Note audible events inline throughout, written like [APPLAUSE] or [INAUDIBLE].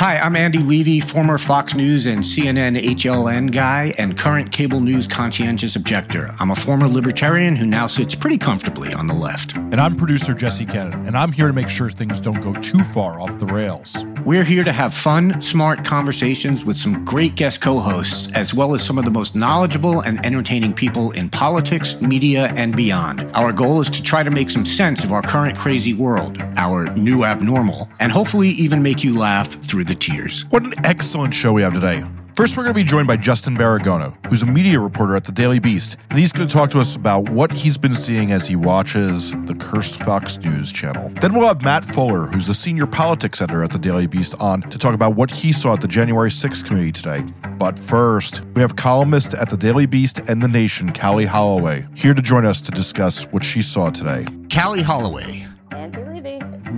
Hi, I'm Andy Levy, former Fox News and CNN HLN guy and current cable news conscientious objector. I'm a former libertarian who now sits pretty comfortably on the left. And I'm producer Jesse Cannon, and I'm here to make sure things don't go too far off the rails. We're here to have fun, smart conversations with some great guest co hosts, as well as some of the most knowledgeable and entertaining people in politics, media, and beyond. Our goal is to try to make some sense of our current crazy world, our new abnormal, and hopefully even make you laugh through the tears. What an excellent show we have today. First, we're going to be joined by Justin Baragona, who's a media reporter at the Daily Beast, and he's going to talk to us about what he's been seeing as he watches the cursed Fox News channel. Then we'll have Matt Fuller, who's the senior politics editor at the Daily Beast, on to talk about what he saw at the January 6th committee today. But first, we have columnist at the Daily Beast and The Nation, Kali Holloway, here to join us to discuss what she saw today. Kali Holloway, Andy Levy.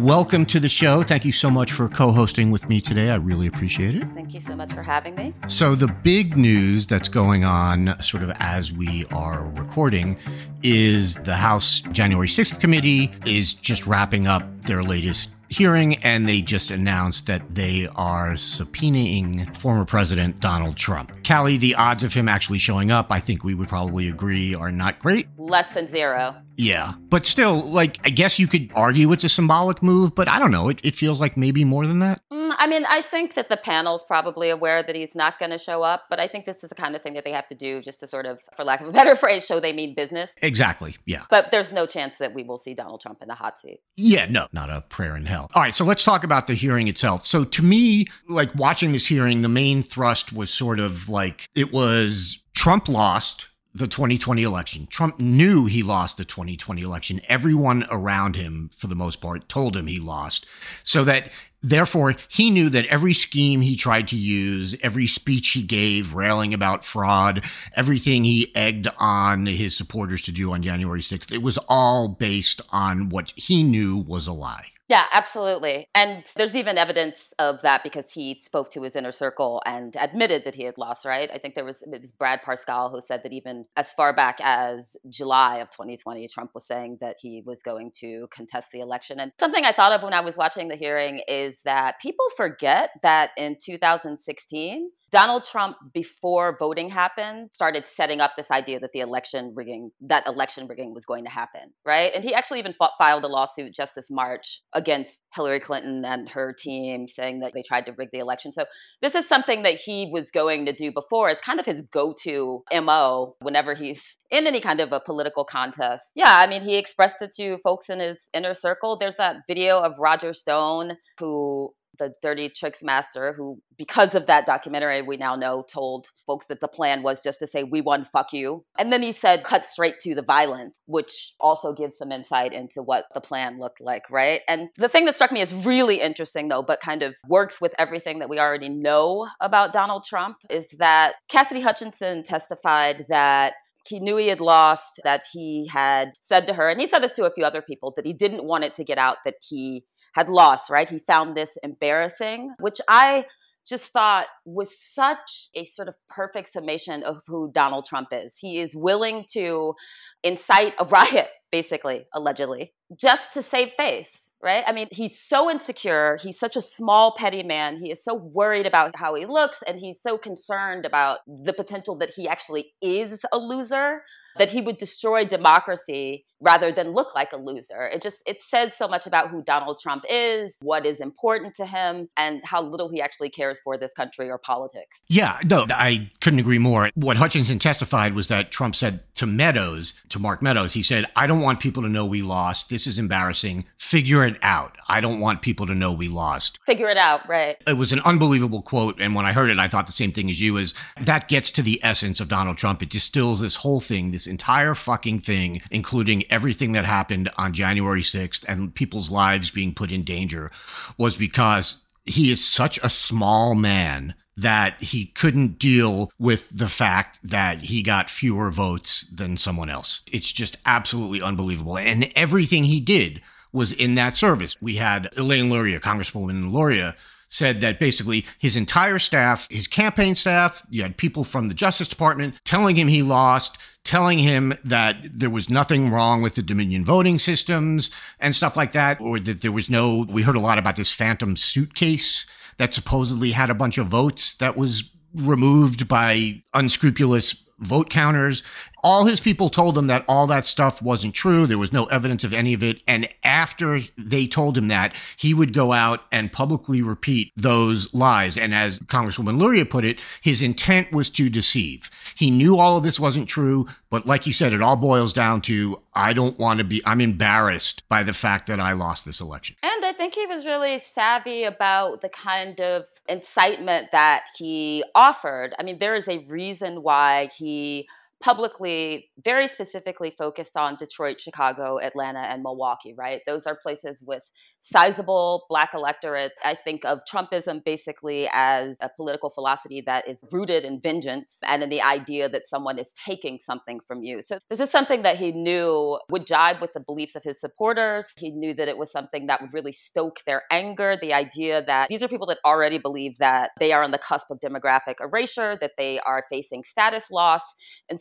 Welcome to the show. Thank you so much for co hosting with me today. I really appreciate it. Thank you so much for having me. So, the big news that's going on, sort of as we are recording, is the House January 6th committee is just wrapping up their latest hearing, and they just announced that they are subpoenaing former President Donald Trump. Kali, the odds of him actually showing up, I think we would probably agree, are not great. Less than zero. Yeah. But still, like, I guess you could argue it's a symbolic move, but I don't know. It, it feels like maybe more than that. Mm, I mean, I think that the panel's probably aware that he's not going to show up, but I think this is the kind of thing that they have to do just to sort of, for lack of a [LAUGHS] better phrase, show they mean business. Exactly. Yeah. But there's no chance that we will see Donald Trump in the hot seat. Yeah, no, not a prayer in hell. All right, so let's talk about the hearing itself. So to me, like watching this hearing, the main thrust was sort of like it was Trump lost the 2020 election. Trump knew he lost the 2020 election. Everyone around him, for the most part, told him he lost. So that therefore he knew that every scheme he tried to use, every speech he gave railing about fraud, everything he egged on his supporters to do on January 6th, it was all based on what he knew was a lie. Yeah, absolutely. And there's even evidence of that because he spoke to his inner circle and admitted that he had lost, right? I think there was, was Brad Parscale who said that even as far back as July of 2020, Trump was saying that he was going to contest the election. And something I thought of when I was watching the hearing is that people forget that in 2016, Donald Trump, before voting happened, started setting up this idea that the election rigging, that election rigging was going to happen, right? And he actually even fought, filed a lawsuit just this March against Hillary Clinton and her team, saying that they tried to rig the election. So this is something that he was going to do before. It's kind of his go-to mo whenever he's in any kind of a political contest. Yeah, I mean, he expressed it to folks in his inner circle. There's that video of Roger Stone who the dirty tricks master who because of that documentary we now know told folks that the plan was just to say we won fuck you. And then he said cut straight to the violence which also gives some insight into what the plan looked like right? And the thing that struck me as really interesting though but kind of works with everything that we already know about donald trump is that cassidy hutchinson testified that he knew he had lost, that he had said to her, and he said this to a few other people, that he didn't want it to get out that he had lost, right? He found this embarrassing, which I just thought was such a sort of perfect summation of who Donald Trump is. He is willing to incite a [LAUGHS] riot, basically, allegedly, just to save face. Right? I mean, he's so insecure. He's such a small, petty man. He is so worried about how he looks, and he's so concerned about the potential that he actually is a loser that he would destroy democracy rather than look like a loser. It just it says so much about who Donald Trump is, what is important to him, and how little he actually cares for this country or politics. Yeah, no, I couldn't agree more. What Hutchinson testified was that Trump said to Meadows, to Mark Meadows, he said, I don't want people to know we lost. This is embarrassing. Figure it out. I don't want people to know we lost. Figure it out, right. It was an unbelievable quote. And when I heard it, I thought the same thing as you is that gets to the essence of Donald Trump. It distills this whole thing, this this entire fucking thing, including everything that happened on January 6th and people's lives being put in danger, was because he is such a small man that he couldn't deal with the fact that he got fewer votes than someone else. It's just absolutely unbelievable. And everything he did was in that service. We had Elaine Luria, Congresswoman Luria, said that basically his entire staff, his campaign staff, you had people from the Justice Department telling him he lost, telling him that there was nothing wrong with the Dominion voting systems and stuff like that, or that there was no, we heard a lot about this phantom suitcase that supposedly had a bunch of votes that was removed by unscrupulous vote counters. All his people told him that all that stuff wasn't true. There was no evidence of any of it. And after they told him that, he would go out and publicly repeat those lies. And as Congresswoman Luria put it, his intent was to deceive. He knew all of this wasn't true. But like you said, it all boils down to I don't want to be, I'm embarrassed by the fact that I lost this election. And I think he was really savvy about the kind of incitement that he offered. I mean, there is a reason why he publicly very specifically focused on Detroit, Chicago, Atlanta, and Milwaukee, right? Those are places with sizable black electorates. I think of Trumpism basically as a political philosophy that is rooted in vengeance and in the idea that someone is taking something from you. So this is something that he knew would jibe with the beliefs of his supporters. He knew that it was something that would really stoke their anger, the idea that these are people that already believe that they are on the cusp of demographic erasure, that they are facing status loss. And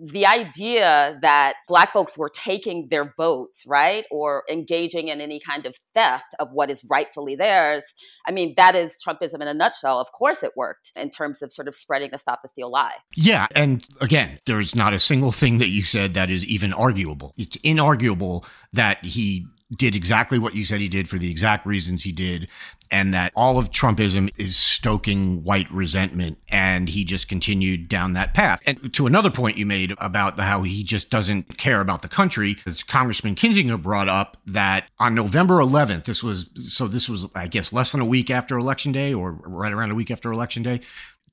the idea that black folks were taking their votes, right, or engaging in any kind of theft of what is rightfully theirs, I mean, that is Trumpism in a nutshell. Of course, it worked in terms of sort of spreading the stop the steal lie. Yeah. And again, there's not a single thing that you said that is even arguable. It's inarguable that he did exactly what you said he did for the exact reasons he did, and that all of Trumpism is stoking white resentment, and he just continued down that path. And to another point you made about how he just doesn't care about the country, as Congressman Kinzinger brought up that on November 11th, this was so this was I guess less than a week after Election Day, or right around a week after Election Day,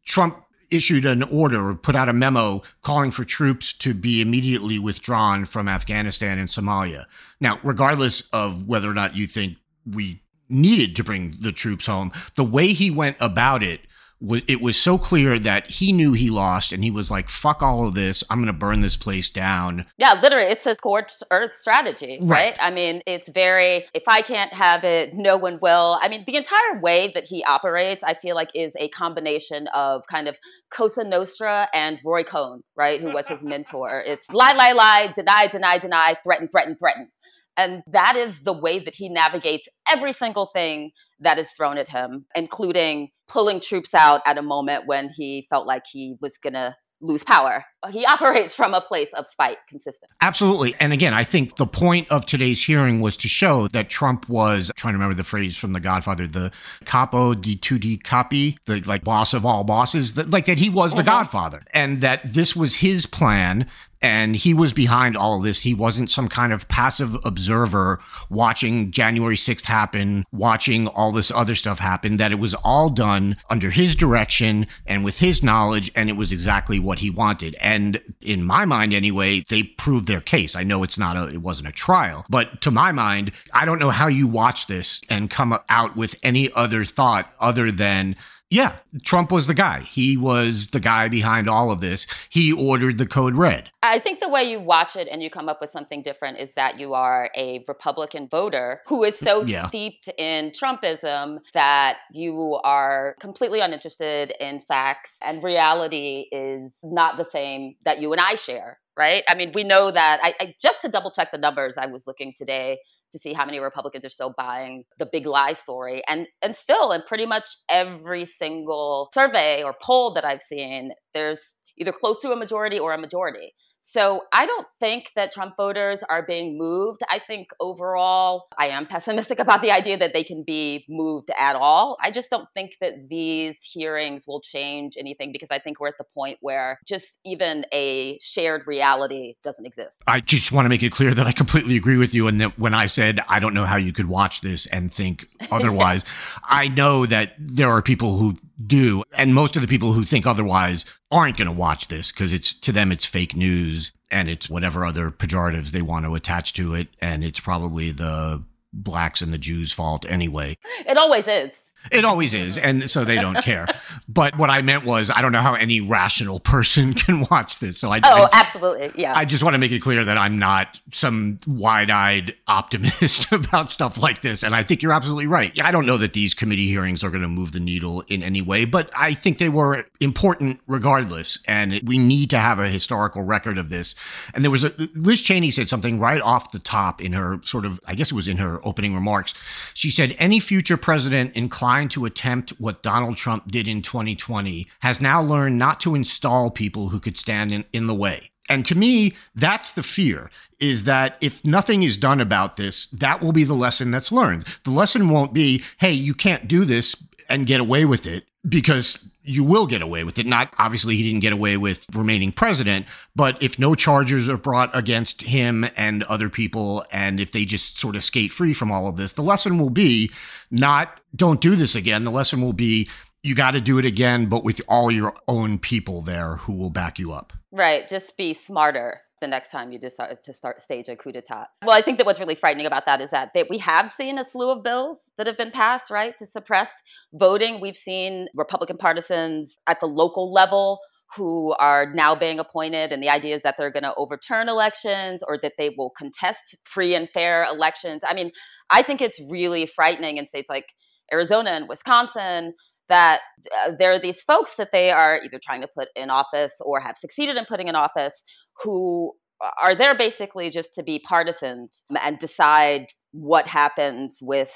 Trump issued an order or put out a memo calling for troops to be immediately withdrawn from Afghanistan and Somalia. Now, regardless of whether or not you think we needed to bring the troops home, the way he went about it it was so clear that he knew he lost and he was like fuck all of this. I'm going to burn this place down. Yeah literally it's a scorched earth strategy right. right. i mean it's very if i can't have it no one will. I mean the entire way that he operates i feel like is a combination of kind of cosa nostra and roy cohn right who was his [LAUGHS] mentor. It's lie lie lie deny deny deny threaten threaten threaten. And that is the way that he navigates every single thing that is thrown at him, including pulling troops out at a moment when he felt like he was going to lose power. He operates from a place of spite consistent. Absolutely. And again, I think the point of today's hearing was to show that Trump was trying to remember the phrase from The Godfather, the capo di tutti capi, the like boss of all bosses, that, like that he was the mm-hmm. Godfather and that this was his plan and he was behind all of this. He wasn't some kind of passive observer watching January 6th happen, watching all this other stuff happen, that it was all done under his direction and with his knowledge, and it was exactly what he wanted. And in my mind, anyway, they proved their case. I know it's not a, it wasn't a trial, but to my mind, I don't know how you watch this and come out with any other thought other than yeah, Trump was the guy. He was the guy behind all of this. He ordered the code red. I think the way you watch it and you come up with something different is that you are a Republican voter who is so [LAUGHS] yeah. steeped in Trumpism that you are completely uninterested in facts and reality is not the same that you and I share right? I mean, we know that. I, I, just to double check the numbers, I was looking today to see how many Republicans are still buying the big lie story, and and still, in pretty much every single survey or poll that I've seen, there's either close to a majority or a majority. So I don't think that Trump voters are being moved. I think overall, I am pessimistic [LAUGHS] about the idea that they can be moved at all. I just don't think that these hearings will change anything because I think we're at the point where just even a shared reality doesn't exist. I just want to make it clear that I completely agree with you. And that when I said, I don't know how you could watch this and think [LAUGHS] otherwise, I know that there are people who do. And most of the people who think otherwise aren't going to watch this because it's to them, it's fake news and it's whatever other pejoratives they want to attach to it. And it's probably the blacks and the Jews' fault anyway. It always is. It always is, and so they don't care. but what I meant was, I don't know how any rational person [LAUGHS] can watch this. So I oh, I, absolutely, yeah. I just want to make it clear that I'm not some wide-eyed optimist [LAUGHS] about stuff like this, and I think you're absolutely right. I don't know that these committee hearings are going to move the needle in any way, but I think they were important regardless, and we need to have a historical record of this. And there was a Liz Cheney said something right off the top in her sort of, I guess it was in her opening remarks. She said, "Any future president inclined." Inclined to attempt what Donald Trump did in 2020 has now learned not to install people who could stand in, in the way. And to me, that's the fear is that if nothing is done about this, that will be the lesson that's learned. The lesson won't be, hey, you can't do this and get away with it because you will get away with it. Not obviously he didn't get away with remaining president, but if no charges are brought against him and other people, and if they just sort of skate free from all of this, the lesson will be not don't do this again. The lesson will be you got to do it again, but with all your own people there who will back you up. Right. Just be smarter the next time you decide to start stage a coup d'etat. Well, I think that what's really frightening about that is that they, we have seen a slew of bills that have been passed, right, to suppress voting. We've seen Republican partisans at the local level who are now being appointed, and the idea is that they're going to overturn elections or that they will contest free and fair elections. I mean, I think it's really frightening in states like Arizona and Wisconsin that uh, there are these folks that they are either trying to put in office or have succeeded in putting in office who are there basically just to be partisans and decide what happens with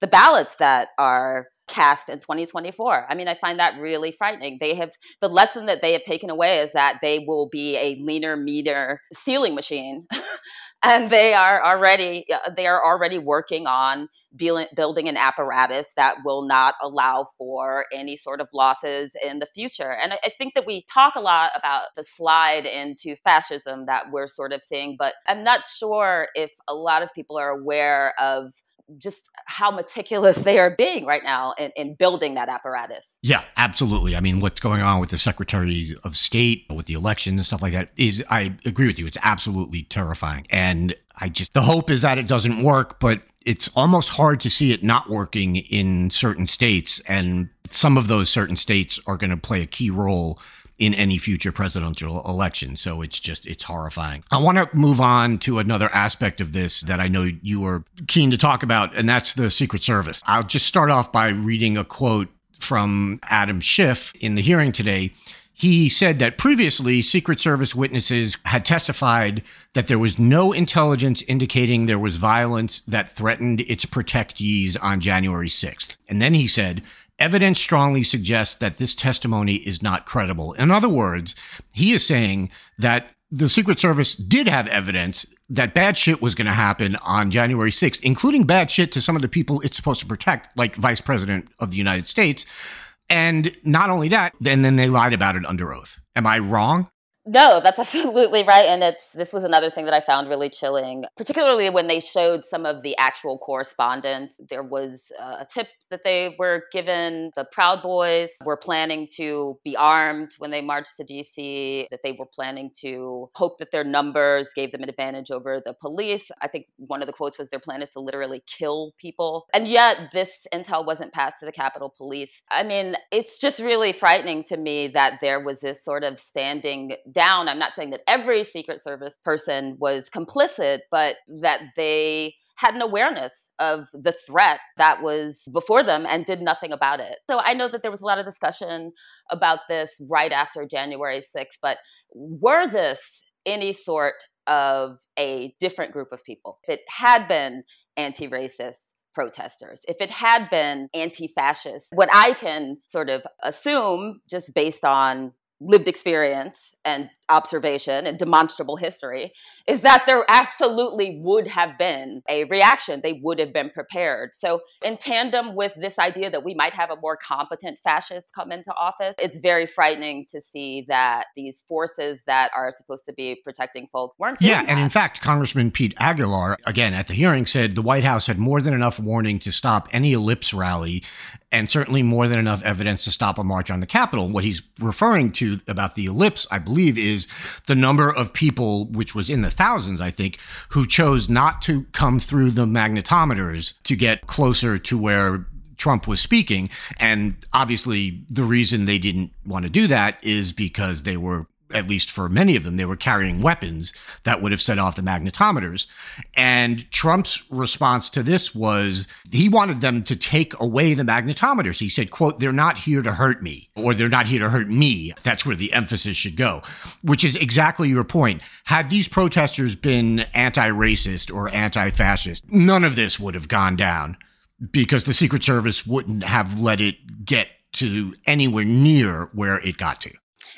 the ballots that are cast in 2024. I mean, I find that really frightening. They have the lesson that they have taken away is that they will be a leaner, meter sealing machine. [LAUGHS] and they are already they are already working on building an apparatus that will not allow for any sort of losses in the future. And I think that we talk a lot about the slide into fascism that we're sort of seeing, but I'm not sure if a lot of people are aware of just how meticulous they are being right now in, in, building that apparatus. Yeah, absolutely. I mean, what's going on with the Secretary of State, with the elections and stuff like that is, I agree with you, it's absolutely terrifying. And I just, the hope is that it doesn't work, but it's almost hard to see it not working in certain states. And some of those certain states are going to play a key role in any future presidential election. So it's just, it's horrifying. I want to move on to another aspect of this that I know you are keen to talk about, and that's the Secret Service. I'll just start off by reading a quote from Adam Schiff in the hearing today. He said that previously Secret Service witnesses had testified that there was no intelligence indicating there was violence that threatened its protectees on January 6th. And then he said, evidence strongly suggests that this testimony is not credible. In other words, he is saying that the Secret Service did have evidence that bad shit was going to happen on January 6th, including bad shit to some of the people it's supposed to protect, like Vice President of the United States. And not only that, then then they lied about it under oath. Am I wrong? No, that's [LAUGHS] absolutely right. And it's this was another thing that I found really chilling, particularly when they showed some of the actual correspondence. There was uh, a tip that they were given. The Proud Boys were planning to be armed when they marched to DC, that they were planning to hope that their numbers gave them an advantage over the police. I think one of the quotes was their plan is to literally kill people. And yet, this intel wasn't passed to the Capitol Police. I mean, it's just really frightening to me that there was this sort of standing down. I'm not saying that every Secret Service person was complicit, but that they had an awareness of the threat that was before them and did nothing about it. So I know that there was a lot of discussion about this right after January 6th, but were this any sort of a different group of people? If it had been anti racist, protesters, if it had been anti fascist, what I can sort of assume just based on lived experience and observation and demonstrable history is that there absolutely would have been a reaction. They would have been prepared. So, in tandem with this idea that we might have a more competent fascist come into office, it's very frightening to see that these forces that are supposed to be protecting folks weren't. Yeah. that. And in fact, Congressman Pete Aguilar, again, at the hearing said the White House had more than enough warning to stop any ellipse rally and certainly more than enough evidence to stop a march on the Capitol. What he's referring to about the ellipse, I believe, is the number of people, which was in the thousands, I think, who chose not to come through the magnetometers to get closer to where Trump was speaking. And obviously, the reason they didn't want to do that is because they were at least for many of them, they were carrying weapons that would have set off the magnetometers. And Trump's response to this was he wanted them to take away the magnetometers. He said, quote, they're not here to hurt me or they're not here to hurt me. That's where the emphasis should go, which is exactly your point. Had these protesters been anti-racist or anti-fascist, none of this would have gone down because the Secret Service wouldn't have let it get to anywhere near where it got to.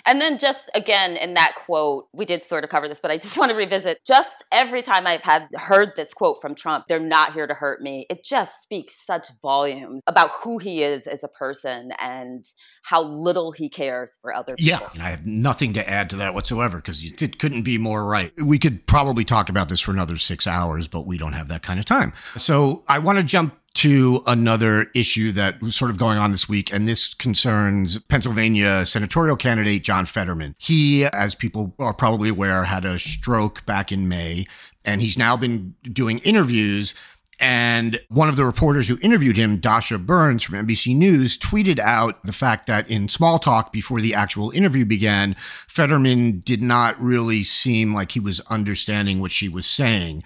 And then just again in that quote, we did sort of cover this, but I just [LAUGHS] want to revisit just every time I've had heard this quote from Trump, they're not here to hurt me. It just speaks such volumes about who he is as a person and how little he cares for other people. Yeah, and I have nothing to add to that whatsoever because it couldn't be more right. We could probably talk about this for another six hours, but we don't have that kind of time. So I want to jump to another issue that was sort of going on this week, and this concerns Pennsylvania senatorial candidate John Fetterman. He, as people are probably aware, had a stroke back in May, and he's now been doing interviews. And one of the reporters who interviewed him, Dasha Burns from NBC News, tweeted out the fact that in small talk before the actual interview began, Fetterman did not really seem like he was understanding what she was saying.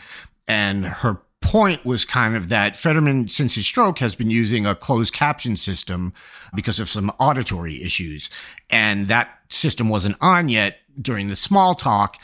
And her point was kind of that Fetterman, since his stroke, has been using a closed caption system because of some auditory issues. And that system wasn't on yet during the small talk.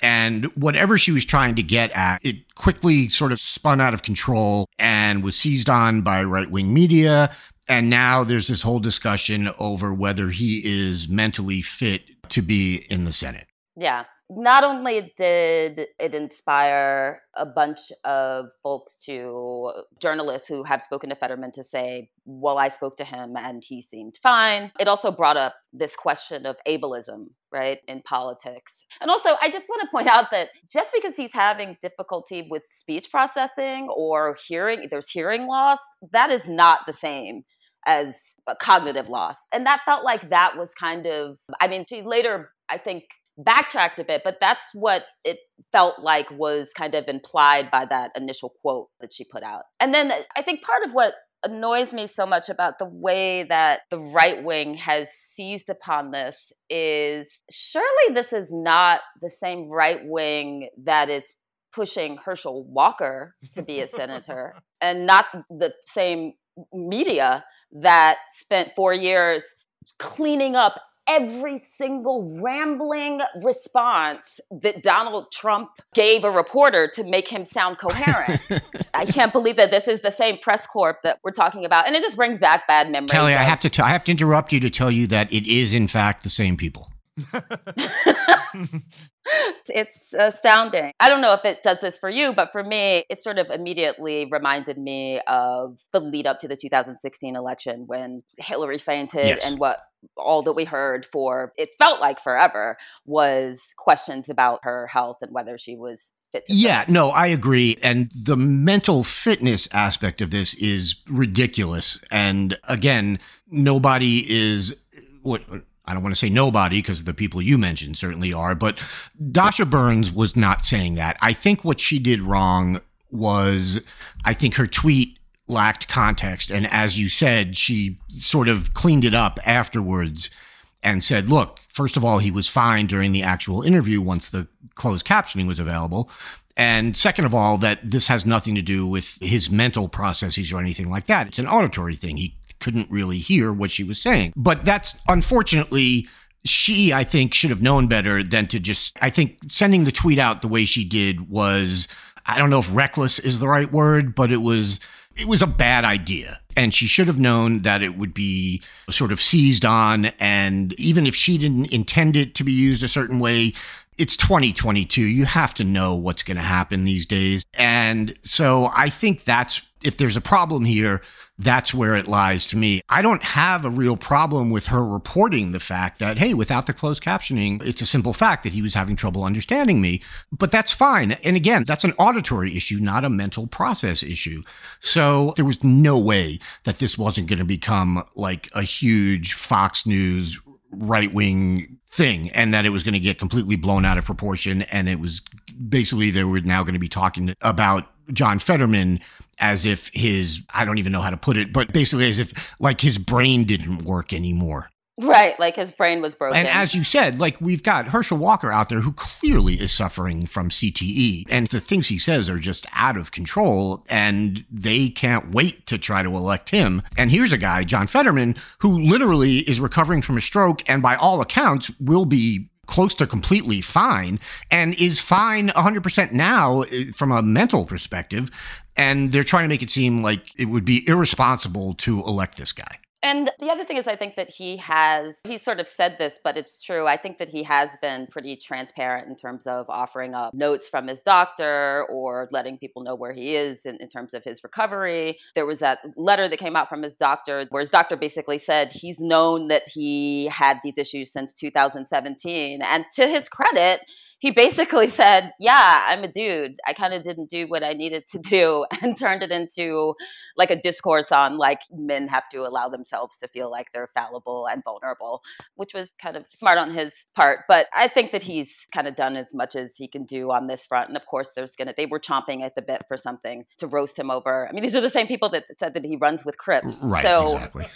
And whatever she was trying to get at, it quickly sort of spun out of control and was seized on by right wing media. And now there's this whole discussion over whether he is mentally fit to be in the Senate. Yeah not only did it inspire a bunch of folks to journalists who have spoken to Fetterman to say, well, I spoke to him and he seemed fine. It also brought up this question of ableism, right, in politics. And also, I just want to point out that just because he's having difficulty with speech processing or hearing, there's hearing loss, that is not the same as a cognitive loss. And that felt like that was kind of, I mean, she later, I think, backtracked a bit, but that's what it felt like was kind of implied by that initial quote that she put out. And then I think part of what annoys me so much about the way that the right wing has seized upon this is surely this is not the same right wing that is pushing Herschel Walker to be a senator [LAUGHS] and not the same media that spent 4 years cleaning up every single rambling response that Donald Trump gave a reporter to make him sound coherent. [LAUGHS] I can't believe that this is the same press corp that we're talking about, and it just brings back bad memories. Kelly, I have to t- I have to interrupt you to tell you that it is in fact the same people. [LAUGHS] [LAUGHS] it's astounding. I don't know if it does this for you, but for me, it sort of immediately reminded me of the lead up to the 2016 election when Hillary fainted yes. and what all that we heard for it felt like forever was questions about her health and whether she was fit to yeah, no, I agree. And the mental fitness aspect of this is ridiculous. And again, nobody is what I don't want to say nobody because the people you mentioned certainly are, but Dasha Burns was not saying that. I think what she did wrong was I think her tweet lacked context. And as you said, she sort of cleaned it up afterwards and said, look, first of all, he was fine during the actual interview once the closed captioning was available. And second of all, that this has nothing to do with his mental processes or anything like that. It's an auditory thing. He couldn't really hear what she was saying. But that's unfortunately she, I think, should have known better than to just, I think sending the tweet out the way she did was, I don't know if reckless is the right word, but it was, it was a bad idea. And she should have known that it would be sort of seized on. And even if she didn't intend it to be used a certain way, it's 2022. You have to know what's going to happen these days. And so I think that's, if there's a problem here, that's where it lies to me. I don't have a real problem with her reporting the fact that, hey, without the closed captioning, it's a simple fact that he was having trouble understanding me. But that's fine. And again, that's an auditory issue, not a mental process issue. So there was no way that this wasn't going to become like a huge Fox News right wing thing and that it was going to get completely blown out of proportion. And it was basically they were now going to be talking about John Fetterman as if his, I don't even know how to put it, but basically as if like his brain didn't work anymore. Right, like his brain was broken. And as you said, like we've got Herschel Walker out there who clearly is suffering from CTE, and the things he says are just out of control, and they can't wait to try to elect him. And here's a guy, John Fetterman, who literally is recovering from a stroke, and by all accounts will be close to completely fine and is fine 100% now eh, from a mental perspective. And they're trying to make it seem like it would be irresponsible to elect this guy. And the other thing is, I think that he has, he sort of said this, but it's true. I think that he has been pretty transparent in terms of offering up notes from his doctor or letting people know where he is in, in, terms of his recovery. There was that letter that came out from his doctor where his doctor basically said he's known that he had these issues since 2017. And to his credit, he basically [LAUGHS] said, Yeah, I'm a dude. I kind of didn't do what I needed to do [LAUGHS] and turned it into like a discourse on like men have to allow themselves to feel like they're fallible and vulnerable, which was kind of smart on his part. But I think that he's kind of done as much as he can do on this front. And of course, there's going to, they were chomping at the bit for something to roast him over. I mean, these are the same people that said that he runs with Crips. Right. So exactly.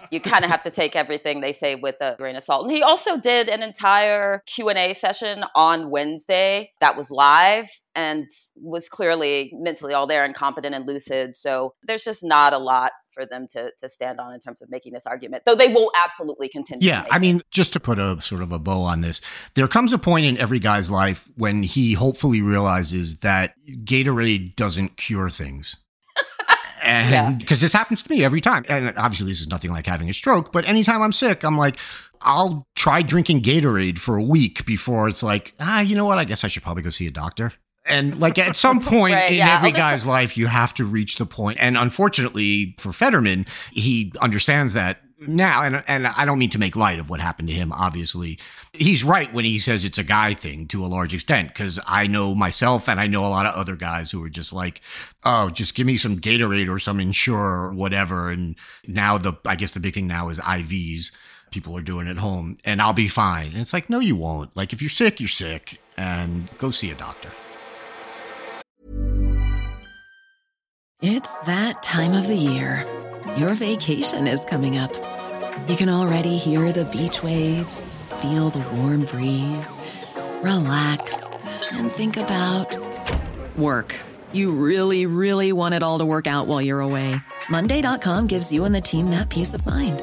[LAUGHS] you kind of have to take everything they say with a grain of salt. And he also did an entire Q&A session on Wednesday that was live and was clearly mentally all there and competent and lucid. So there's just not a lot for them to to stand on in terms of making this argument, though they will absolutely continue. Yeah, I mean, just to put a sort of a bow on this, there comes a point in every guy's life when he hopefully realizes that Gatorade doesn't cure things. [LAUGHS] and because yeah. this happens to me every time and obviously this is nothing like having a stroke but anytime i'm sick i'm like i'll try drinking gatorade for a week before it's like ah you know what? I guess i should probably go see a doctor. And like at some [LAUGHS] point right, in yeah, every guy's life you have to reach the point and unfortunately for fetterman he understands that now and and I don't mean to make light of what happened to him obviously. He's right when he says it's a guy thing to a large extent cuz I know myself and I know a lot of other guys who are just like oh just give me some Gatorade or some Ensure or whatever. And now the I guess the big thing now is IVs people are doing at home and I'll be fine and it's like no you won't like if you're sick you're sick and go see a doctor It's that time of the year your vacation is coming up. You can already hear the beach waves, feel the warm breeze, relax, and think about work. You really, really want it all to work out while you're away. Monday.com gives you and the team that peace of mind.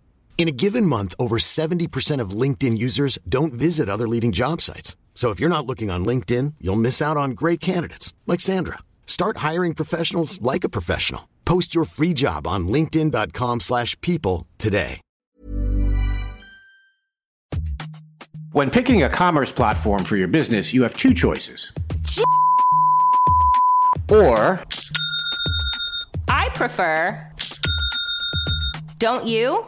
In a given month, over 70% of LinkedIn users don't visit other leading job sites. So if you're not looking on LinkedIn, you'll miss out on great candidates like Sandra. Start hiring professionals like a professional. Post your free job on linkedin.com/people today. When picking a commerce platform for your business, you have two choices. Or I prefer Don't you?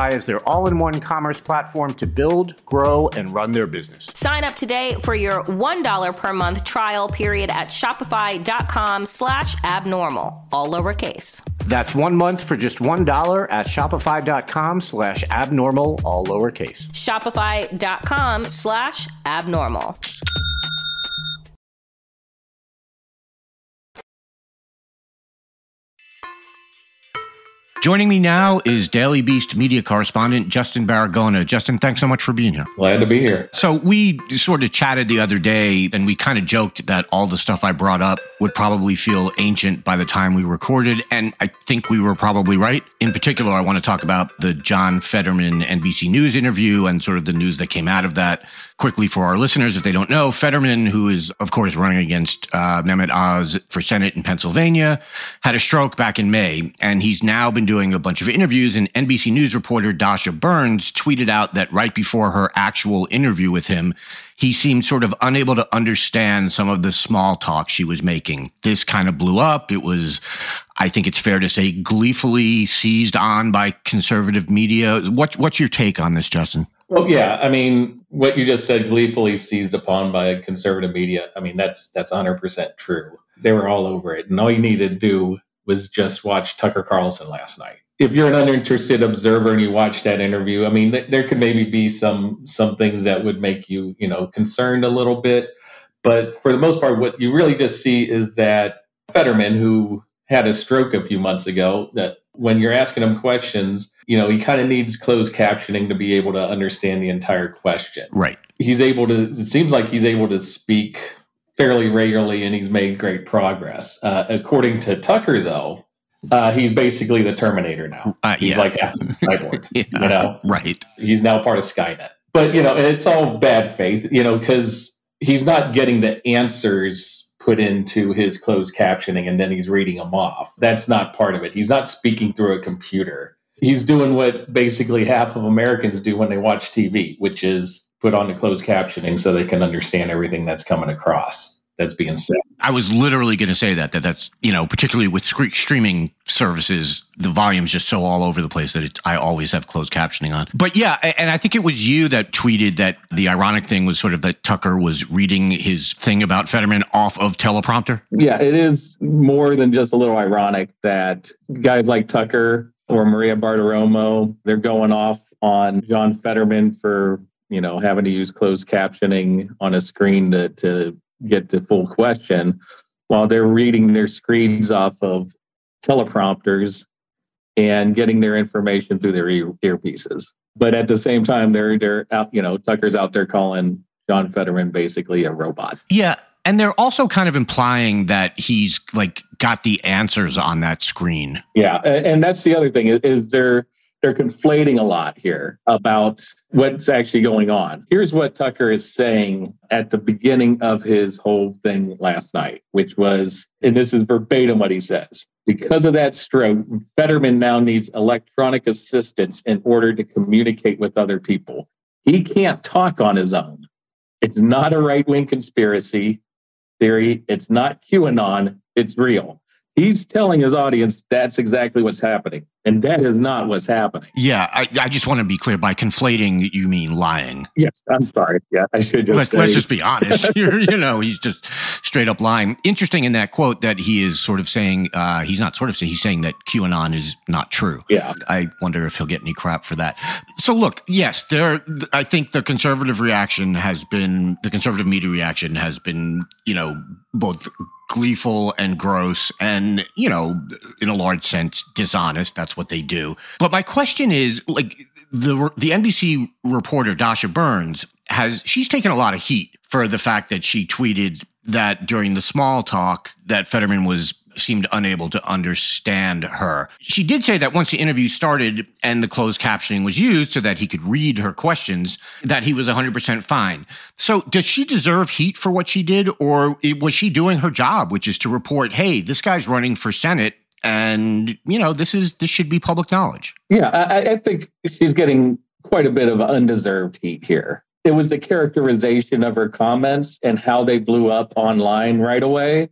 as their all in one commerce platform to build, grow, and run their business. Sign up today for your $1 per month trial period at shopify.com slash abnormal, all lowercase. That's one month for just $1 at shopify.com slash abnormal, all lowercase. Shopify.com slash abnormal. Joining me now is Daily Beast media correspondent Justin Baragona. Justin, thanks so much for being here. Glad to be here. So, we sort of chatted the other day and we kind of joked that all the stuff I brought up would probably feel ancient by the time we recorded. And I think we were probably right. In particular, I want to talk about the John Fetterman NBC News interview and sort of the news that came out of that quickly for our listeners, if they don't know, Fetterman, who is, of course, running against uh, Mehmet Oz for Senate in Pennsylvania, had a stroke back in May, and he's now been doing a bunch of interviews. And NBC News reporter Dasha Burns tweeted out that right before her actual interview with him, he seemed sort of unable to understand some of the small talk she was making. This kind of blew up. It was, I think it's fair to say, gleefully seized on by conservative media. What, what's your take on this, Justin? Well, yeah, I mean, what you just said, gleefully seized upon by conservative media. I mean, that's that's 100% true. They were all over it, and all you needed to do was just watch Tucker Carlson last night. If you're an uninterested observer and you watch that interview, I mean, th- there could maybe be some some things that would make you, you know, concerned a little bit, but for the most part, what you really just see is that Fetterman, who had a stroke a few months ago, that when you're asking him questions, you know, he kind of needs closed captioning to be able to understand the entire question. Right. He's able to, it seems like he's able to speak fairly regularly and he's made great progress. Uh, according to Tucker, though, uh, he's basically the Terminator now. Uh, he's yeah. like half [LAUGHS] cyborg, yeah, you know? Right. He's now part of Skynet. But, you know, it's all bad faith, you know, because he's not getting the answers put into his closed captioning and then he's reading them off. That's not part of it. He's not speaking through a computer. He's doing what basically half of Americans do when they watch TV, which is put on the closed captioning so they can understand everything that's coming across that's being said. I was literally going to say that that that's you know particularly with streaming services, the volume's just so all over the place that it, I always have closed captioning on. But yeah, and I think it was you that tweeted that the ironic thing was sort of that Tucker was reading his thing about Fetterman off of teleprompter. Yeah, it is more than just a little ironic that guys like Tucker or Maria Bartiromo they're going off on John Fetterman for you know having to use closed captioning on a screen to to get the full question while they're reading their screens off of teleprompters and getting their information through their ear, earpieces. But at the same time, they're they're out, you know, Tucker's out there calling John Fetterman basically a robot. Yeah. And they're also kind of implying that he's like got the answers on that screen. Yeah. And that's the other thing is, is there they're conflating a lot here about what's actually going on. Here's what Tucker is saying at the beginning of his whole thing last night, which was, and this is verbatim what he says because of that stroke, Fetterman now needs electronic assistance in order to communicate with other people. He can't talk on his own. It's not a right wing conspiracy theory, it's not QAnon, it's real. He's telling his audience that's exactly what's happening. And that is not what's happening. Yeah, I, I just want to be clear. By conflating, you mean lying. Yes, I'm sorry. Yeah, I should just. Let's, let's just be honest. [LAUGHS] you know, he's just straight up lying. Interesting in that quote that he is sort of saying, uh, he's not sort of saying, he's saying that QAnon is not true. Yeah. I wonder if he'll get any crap for that. So, look, yes, there, I think the conservative reaction has been, the conservative media reaction has been, you know, both gleeful and gross and, you know, in a large sense, dishonest. That's what they do. But my question is like the the NBC reporter Dasha Burns has she's taken a lot of heat for the fact that she tweeted that during the small talk that Fetterman was seemed unable to understand her. She did say that once the interview started and the closed captioning was used so that he could read her questions, that he was 100% fine. So, does she deserve heat for what she did, or was she doing her job, which is to report, hey, this guy's running for Senate? And you know this is this should be public knowledge. Yeah, I, I think she's getting quite a bit of undeserved heat here. It was the characterization of her comments and how they blew up online right away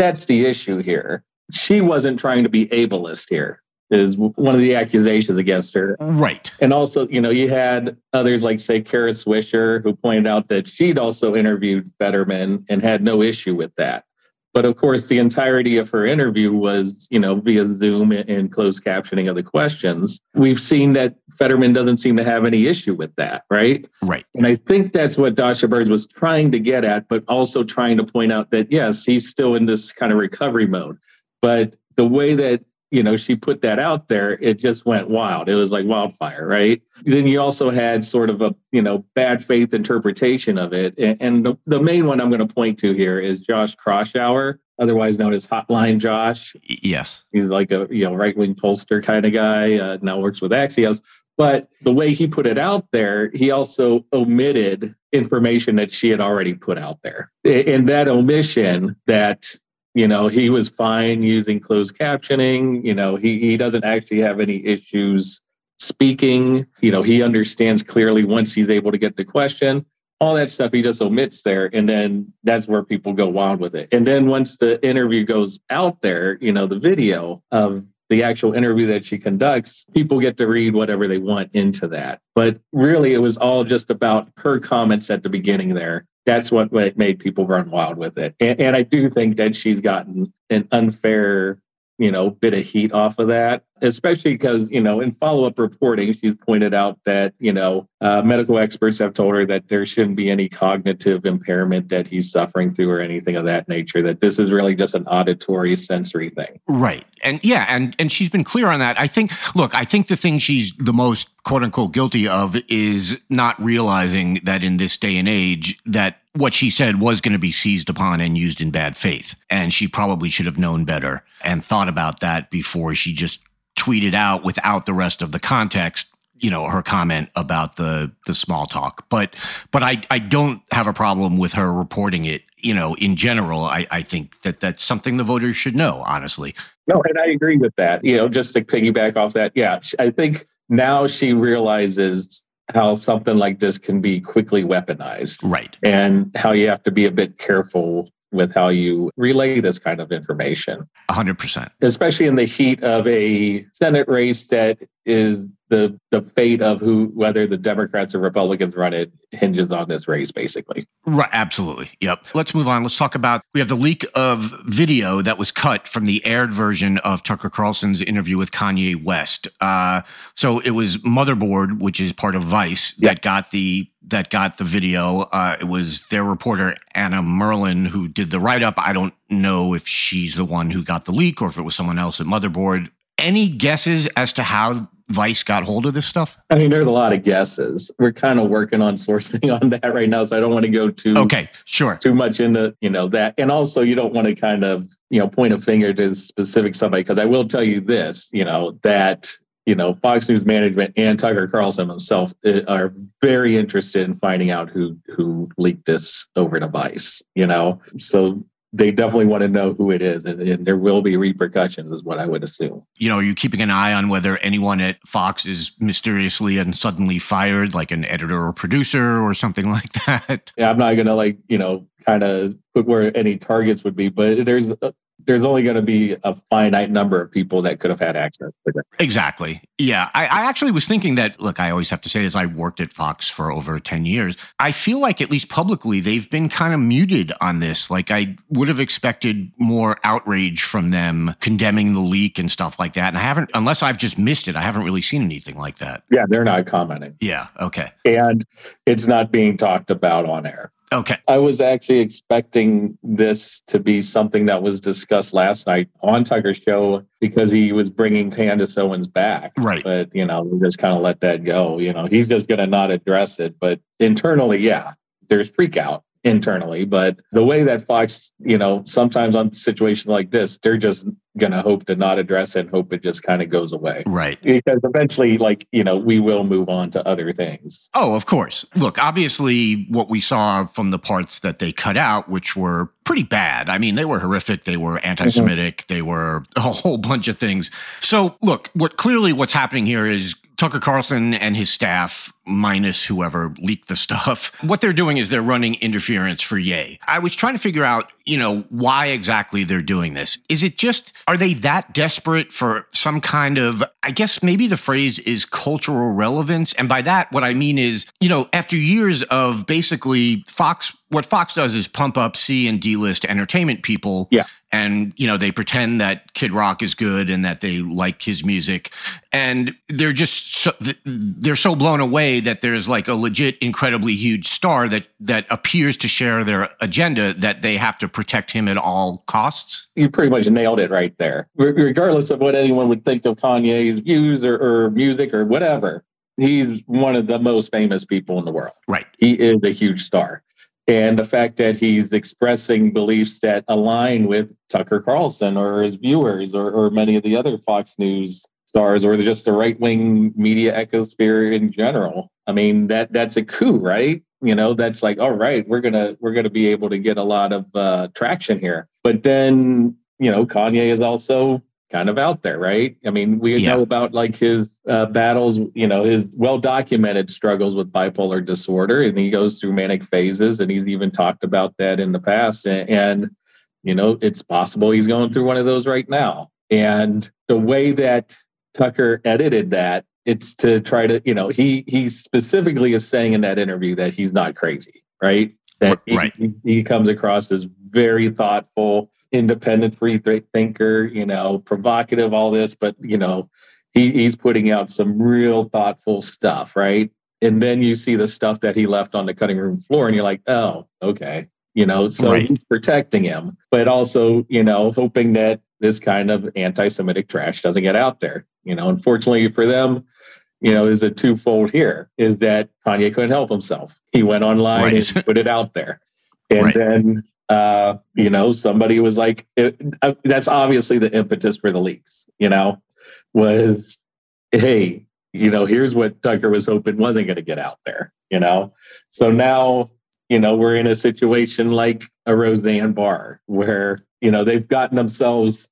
that's the issue here. She wasn't trying to be ableist here, is one of the accusations against her. Right. And also, you know, you had others like, say, Kara Swisher, who pointed out that she'd also interviewed Fetterman and had no issue with that. But of course, the entirety of her interview was, you know, via Zoom and closed captioning of the questions. We've seen that Fetterman doesn't seem to have any issue with that, right? Right. And I think that's what Dasha Burns was trying to get at, but also trying to point out that, yes, he's still in this kind of recovery mode. But the way that you know, she put that out there, it just went wild. It was like wildfire, right? Then you also had sort of a, you know, bad faith interpretation of it. And the, the main one I'm going to point to here is Josh Kraushaar, otherwise known as Hotline Josh. Yes. He's like a, you know, right wing pollster kind of guy, uh, now works with Axios. But the way he put it out there, he also omitted information that she had already put out there. And that omission that you know he was fine using closed captioning you know he, he doesn't actually have any issues speaking you know he understands clearly once he's able to get the question. All that stuff he just omits there and then that's where people go wild with it. And then once the interview goes out there you know the video of the actual interview that she conducts people get to read whatever they want into that. But really it was all just about her comments at the beginning there that's what made people run wild with it. And, and I do think that she's gotten an unfair, you know, bit of heat off of that especially because you know in follow-up reporting she's pointed out that you know uh, medical experts have told her that there shouldn't be any cognitive impairment that he's suffering through or anything of that nature that this is really just an auditory sensory thing. Right. And yeah and and she's been clear on that. I think look i think the thing she's the most quote unquote guilty of is not realizing that in this day and age that what she said was going to be seized upon and used in bad faith and she probably should have known better and thought about that before she just tweeted out without the rest of the context you know her comment about the the small talk. But but i i don't have a problem with her reporting it you know in general. I i think that that's something the voters should know honestly. No and i agree with that. You know just to piggyback off that yeah i think now she realizes how something like this can be quickly weaponized. Right. And how you have to be a bit careful with how you relay this kind of information. 100%. Especially in the heat of a Senate race that is the the fate of who whether the Democrats or Republicans run it hinges on this race basically. Right, absolutely. Yep. Let's move on. Let's talk about we have the leak of video that was cut from the aired version of Tucker Carlson's interview with Kanye West. Uh, so it was Motherboard, which is part of Vice, yep. that got the that got the video. Uh, it was their reporter Anna Merlan, who did the write up. I don't know if she's the one who got the leak or if it was someone else at Motherboard. Any guesses as to how Vice got hold of this stuff? I mean, there's a lot of guesses. We're kind of working on sourcing [LAUGHS] on that right now, so I don't want to go too okay, sure, too much into you know that. And also, you don't want to kind of you know point a finger to specific somebody because I will tell you this, you know that you know Fox News management and Tucker Carlson himself uh, are very interested in finding out who who leaked this over to Vice. You know, so they definitely want to know who it is, and, and, there will be repercussions, is what I would assume. You know, are you keeping an eye on whether anyone at Fox is mysteriously and suddenly fired, like an editor or producer or something [LAUGHS] like that? Yeah, I'm not going to like you know kind of put where any targets would be, but there's uh, there's only going to be a finite number of people that could have had access to it. Exactly. Yeah. I, I, actually was thinking that, look, I always have to say this I worked at Fox for over 10 years. I feel like, at least publicly, they've been kind of muted on this. Like, I would have expected more outrage from them condemning the leak and stuff like that. And I haven't, unless I've just missed it, I haven't really seen anything like that. Yeah. They're not commenting. Yeah. Okay. And it's not being talked about on air. Okay. I was actually expecting this to be something that was discussed last night on Tucker's show because he was bringing Candace Owens back. Right. But, you know, we just kind of let that go. You know, he's just going to not address it. But internally, yeah, there's freak out internally. But the way that Fox, you know, sometimes on situations like this, they're just going to hope to not address it and hope it just kind of goes away. Right. Because eventually, like, you know, we will move on to other things. Oh, of course. Look, obviously, what we saw from the parts that they cut out, which were pretty bad. I mean, they were horrific. They were anti Semitic. Mm-hmm. They were a whole bunch of things. So, look, what clearly what's happening here is Tucker Carlson and his staff, minus whoever leaked the stuff, [LAUGHS] what they're doing is they're running interference for Ye. I was trying to figure out, you know, why exactly they're doing this. Is it just, are they that desperate for some kind of, I guess maybe the phrase is cultural relevance? And by that, what I mean is, you know, after years of basically Fox, what Fox does is pump up C and D list entertainment people. Yeah and you know they pretend that kid rock is good and that they like his music. And they're just so, they're so blown away that there's like a legit incredibly huge star that that appears to share their agenda that they have to protect him at all costs. You pretty much nailed it right there. Regardless of what anyone would think of kanye's views or, or music or whatever he's one of the most famous people in the world. Right. He is a huge star and the fact that he's expressing beliefs that align with Tucker Carlson or his viewers or, or many of the other Fox News stars or just the right wing media ecosphere in general. I mean that that's a coup, right? You know, that's like, all right, we're gonna we're gonna be able to get a lot of uh, traction here. But then, you know, Kanye is also kind of out there, right? I mean, we yeah. know about like his uh, battles, you know, his well documented struggles with bipolar disorder, and he goes through manic phases, and he's even talked about that in the past. And, and, you know, it's possible he's going through one of those right now. And the way that Tucker edited that, it's to try to, you know, he he specifically is saying in that interview that he's not crazy, right? That right. he, he comes across as very thoughtful independent free thinker, you know, provocative, all this, but you know, he, he's putting out some real thoughtful stuff, right? And then you see the stuff that he left on the cutting room floor, and you're like, oh, okay. You know, so right. he's protecting him, but also, you know, hoping that this kind of anti-Semitic trash doesn't get out there. You know, unfortunately for them, you know, is a twofold here is that Kanye couldn't help himself. He went online right. and put it out there. [LAUGHS] And right. then uh, you know, somebody was like, it, uh, that's obviously the impetus for the leaks, you know, was, hey, you know, here's what Tucker was hoping wasn't going to get out there, you know? So now, you know, we're in a situation like a Roseanne Barr where, you know, they've gotten themselves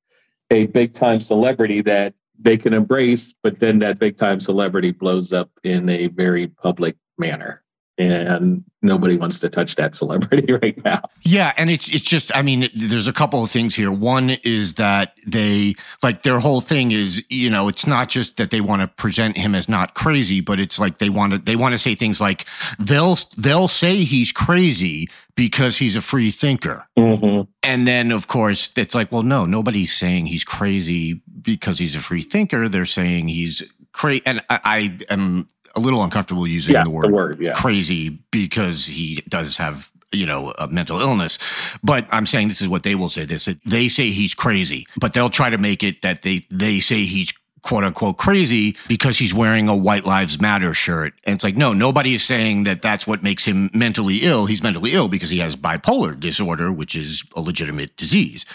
a big time celebrity that they can embrace, but then that big time celebrity blows up in a very public manner and nobody wants to touch that celebrity [LAUGHS] right now. Yeah, and it's it's just I mean there's a couple of things here. One is that they like their whole thing is, you know, it's not just that they want to present him as not crazy, but it's like they want to they want to say things like they'll they'll say he's crazy because he's a free thinker. Mm-hmm. And then of course it's like, well no, nobody's saying he's crazy because he's a free thinker. They're saying he's crazy and I, I am a little uncomfortable using yeah, the word, the word yeah. crazy because he does have you know a mental illness. But i'm saying this is what they will say. This they say he's crazy but they'll try to make it that they they say he's quote unquote crazy because he's wearing a white lives matter shirt. And it's like no nobody is saying that that's what makes him mentally ill. He's mentally ill because he has bipolar disorder which is a legitimate disease.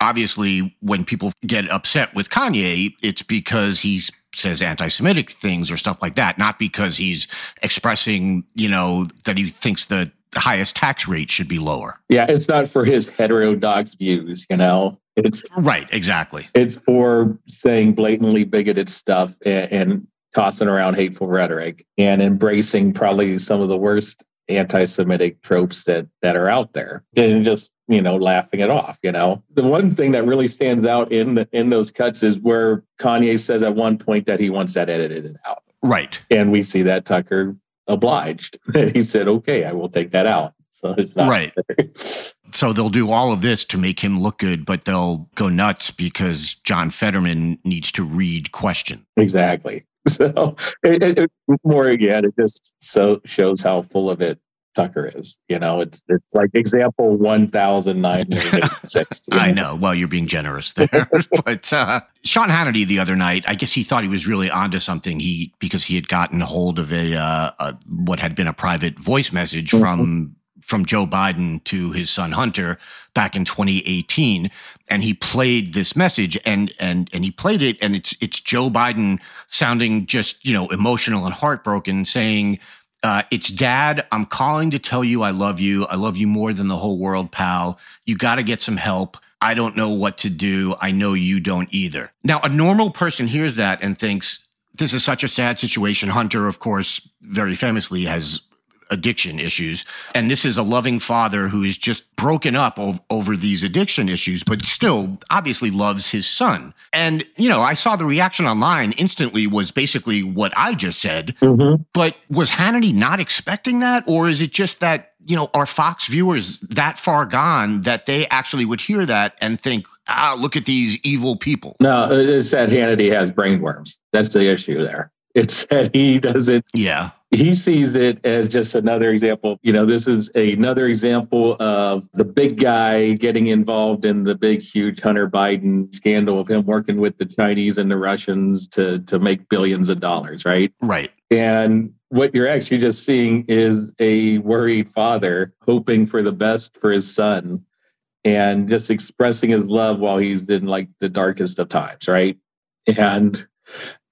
Obviously when people get upset with kanye it's because he's says anti-Semitic things or stuff like that, not because he's expressing, you know, that he thinks the highest tax rate should be lower. Yeah, it's not for his heterodox views, you know. It's right, exactly. It's for saying blatantly bigoted stuff and, and tossing around hateful rhetoric and embracing probably some of the worst anti-Semitic tropes that that are out there. And just you know, laughing it off, you know. The one thing that really stands out in the, in those cuts is where Kanye says at one point that he wants that edited out. Right. And we see that Tucker obliged. And [LAUGHS] he said, okay, I will take that out. So it's not right. [LAUGHS] so they'll do all of this to make him look good, but they'll go nuts because John Fetterman needs to read question. Exactly. [LAUGHS] So it, it, more again, it just so shows how full of it Tucker is. You know, it's it's like example one thousand nine hundred six. [LAUGHS] I know. Well, you're being generous there, [LAUGHS] but uh, Sean Hannity the other night, I guess he thought he was really onto something. He because he had gotten hold of a, uh, a what had been a private voice message mm-hmm. from from Joe Biden to his son Hunter back in 2018 and he played this message and and and he played it and it's it's Joe Biden sounding just you know emotional and heartbroken saying uh, it's dad. I'm calling to tell you I love you. I love you more than the whole world, pal. You got to get some help. I don't know what to do. I know you don't either. Now, a normal person hears that and thinks, this is such a sad situation. Hunter, of course, very famously has addiction issues. And this is a loving father who is just broken up o- over these addiction issues, but still obviously loves his son. And, you know, I saw the reaction online instantly was basically what I just said. Mm-hmm. But was Hannity not expecting that? Or is it just that, you know, are Fox viewers that far gone that they actually would hear that and think, ah, look at these evil people? No, it's that Hannity has brainworms. That's the issue there. [LAUGHS] It's that he doesn't. Yeah he sees it as just another example. You know, this is another example of the big guy getting involved in the big, huge Hunter Biden scandal of him working with the Chinese and the Russians to to make billions of dollars, right? Right. And what you're actually just seeing is a worried father hoping for the best for his son and just expressing his love while he's in like the darkest of times, right? And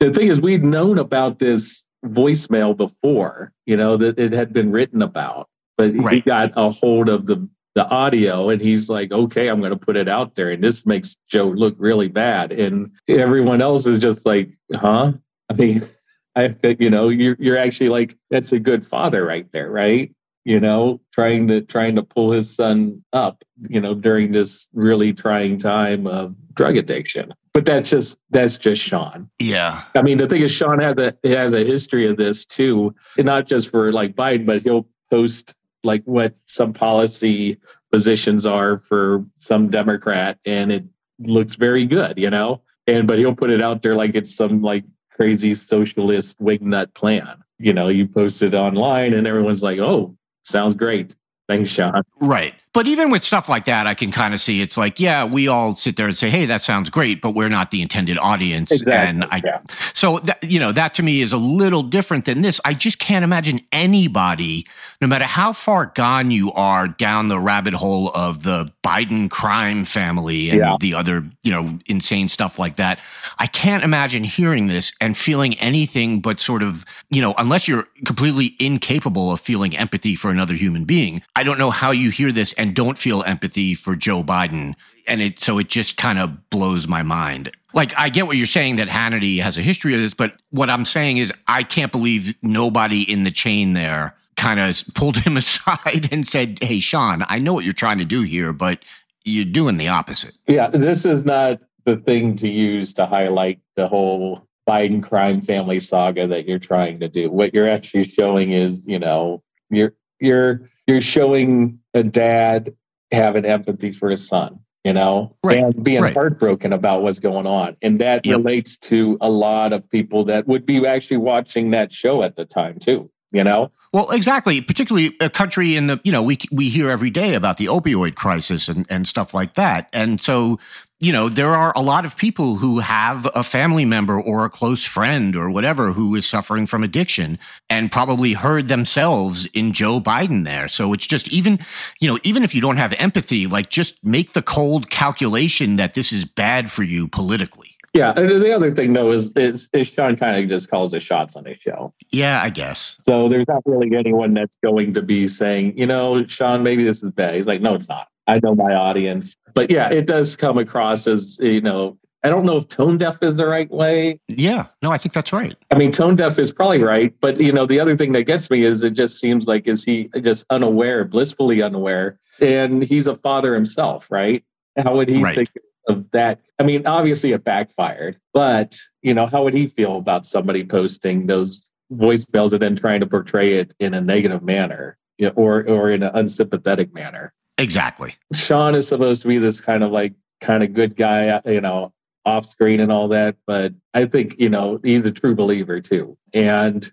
the thing is, we'd known about this voicemail before, you know, that it had been written about, but right. he got a hold of the the audio and he's like, okay, I'm going to put it out there. And this makes Joe look really bad. And everyone else is just like, huh? I mean, [LAUGHS] I, you know, you're, you're actually like, that's a good father right there. Right. You know, trying to, trying to pull his son up, you know, during this really trying time of drug addiction but that's just that's just Sean. Yeah. I mean, the thing is, Sean has a has a history of this too, and not just for like Biden, but he'll post like what some policy positions are for some Democrat, and it looks very good, you know. And but he'll put it out there like it's some like crazy socialist wingnut plan. You know, you post it online, and everyone's like, "Oh, sounds great." Thanks, Sean. Right. But even with stuff like that, I can kind of see it's like, yeah, we all sit there and say, "Hey, that sounds great," but we're not the intended audience. Exactly, and I, yeah. so that, you know, that to me is a little different than this. I just can't imagine anybody, no matter how far gone you are down the rabbit hole of the Biden crime family and yeah. the other, you know, insane stuff like that. I can't imagine hearing this and feeling anything but sort of, you know, unless you're completely incapable of feeling empathy for another human being. I don't know how you hear this and don't feel empathy for Joe Biden. And it so it just kind of blows my mind. Like I get what you're saying that Hannity has a history of this, but what I'm saying is I can't believe nobody in the chain there kind of [LAUGHS] pulled him [LAUGHS] aside and said, "Hey, Sean, I know what you're trying to do here, but you're doing the opposite." Yeah, this is not the thing to use to highlight the whole Biden crime family saga that you're trying to do. What you're actually showing is, you know, you're you're you're showing a dad having empathy for his son, you know, right. and being right. heartbroken about what's going on. And that yep. relates to a lot of people that would be actually watching that show at the time, too, you know? Well, exactly. Particularly a country in the, you know, we we hear every day about the opioid crisis and, and stuff like that. And so you know, there are a lot of people who have a family member or a close friend or whatever who is suffering from addiction and probably heard themselves in Joe Biden there. So it's just even, you know, even if you don't have empathy, like just make the cold calculation that this is bad for you politically. Yeah, and the other thing though is is, is Sean kind of just calls the shots on his show. Yeah, I guess. So there's not really anyone that's going to be saying, you know, Sean, maybe this is bad. He's like, no, it's not. I know my audience. But yeah, it does come across as, you know, I don't know if tone deaf is the right way. Yeah, no, I think that's right. I mean, tone deaf is probably right. But, you know, the other thing that gets me is it just seems like, is he just unaware, blissfully unaware and he's a father himself, right? How would he Right. think of that? I mean, obviously it backfired, but you know, how would he feel about somebody posting those voicemails and then trying to portray it in a negative manner, you know, or or in an unsympathetic manner? Exactly. Sean is supposed to be this kind of like kind of good guy, you know, off screen and all that. But I think, you know, he's a true believer too. And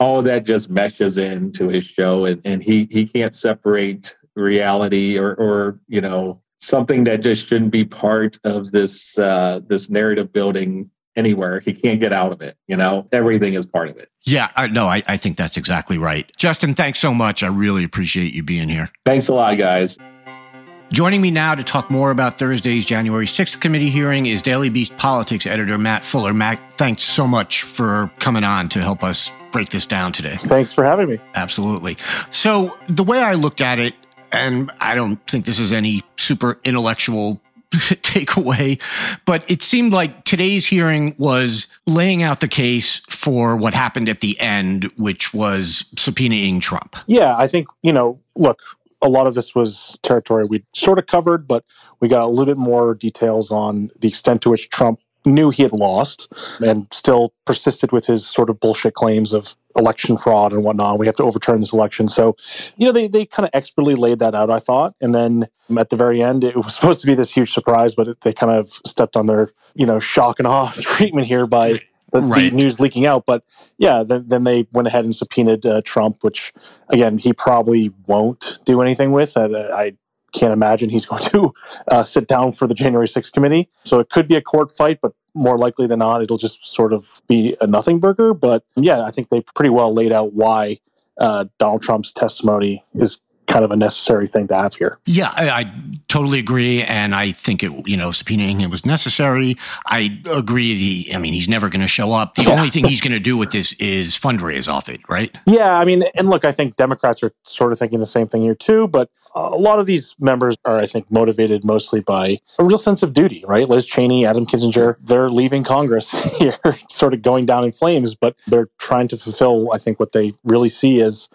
all that just meshes into his show and, and he he can't separate reality or or, you know, something that just shouldn't be part of this uh this narrative building anywhere. He can't get out of it, you know. Everything is part of it. Yeah, I, no, I, I think that's exactly right. Justin, thanks so much. I really appreciate you being here. Thanks a lot, guys. Joining me now to talk more about Thursday's January 6th committee hearing is Daily Beast politics editor Matt Fuller. Matt, thanks so much for coming on to help us break this down today. Thanks for having me. Absolutely. So, the way I looked at it, and I don't think this is any super intellectual [LAUGHS] takeaway, but it seemed like today's hearing was laying out the case for what happened at the end, which was subpoenaing Trump. Yeah, I think, you know, look, a lot of this was territory we sort of covered, but we got a little bit more details on the extent to which Trump knew he had lost and still persisted with his sort of bullshit claims of election fraud and whatnot. We have to overturn this election. So, you know, they, they kind of expertly laid that out, I thought. And then at the very end, it was [LAUGHS] supposed to be this huge surprise, but it, they kind of stepped on their, you know, shock and awe [LAUGHS] treatment here by the, Right. the news leaking out. But yeah, then, then they went ahead and subpoenaed uh, Trump, which again, he probably won't do anything with. I, I can't imagine he's [LAUGHS] going to uh, sit down for the January 6th committee. So it could be a court fight, but more likely than not, it'll just sort of be a nothing burger. But yeah, I think they pretty well laid out why uh, Donald Trump's testimony is kind of a necessary thing to have here. Yeah, I, I totally agree, and I think it. You know, subpoenaing him was necessary. I agree. The, I mean, he's never going to show up. The Yeah. only thing he's going to do with this is fundraise off it, right? Yeah, I mean, and look, I think Democrats are sort of thinking the same thing here too, but a lot of these members are, I think, motivated mostly by a real sense of duty, right? Liz Cheney, Adam Kinzinger, they're leaving Congress [LAUGHS] here, sort of going down in flames, but they're trying to fulfill, I think, what they really see as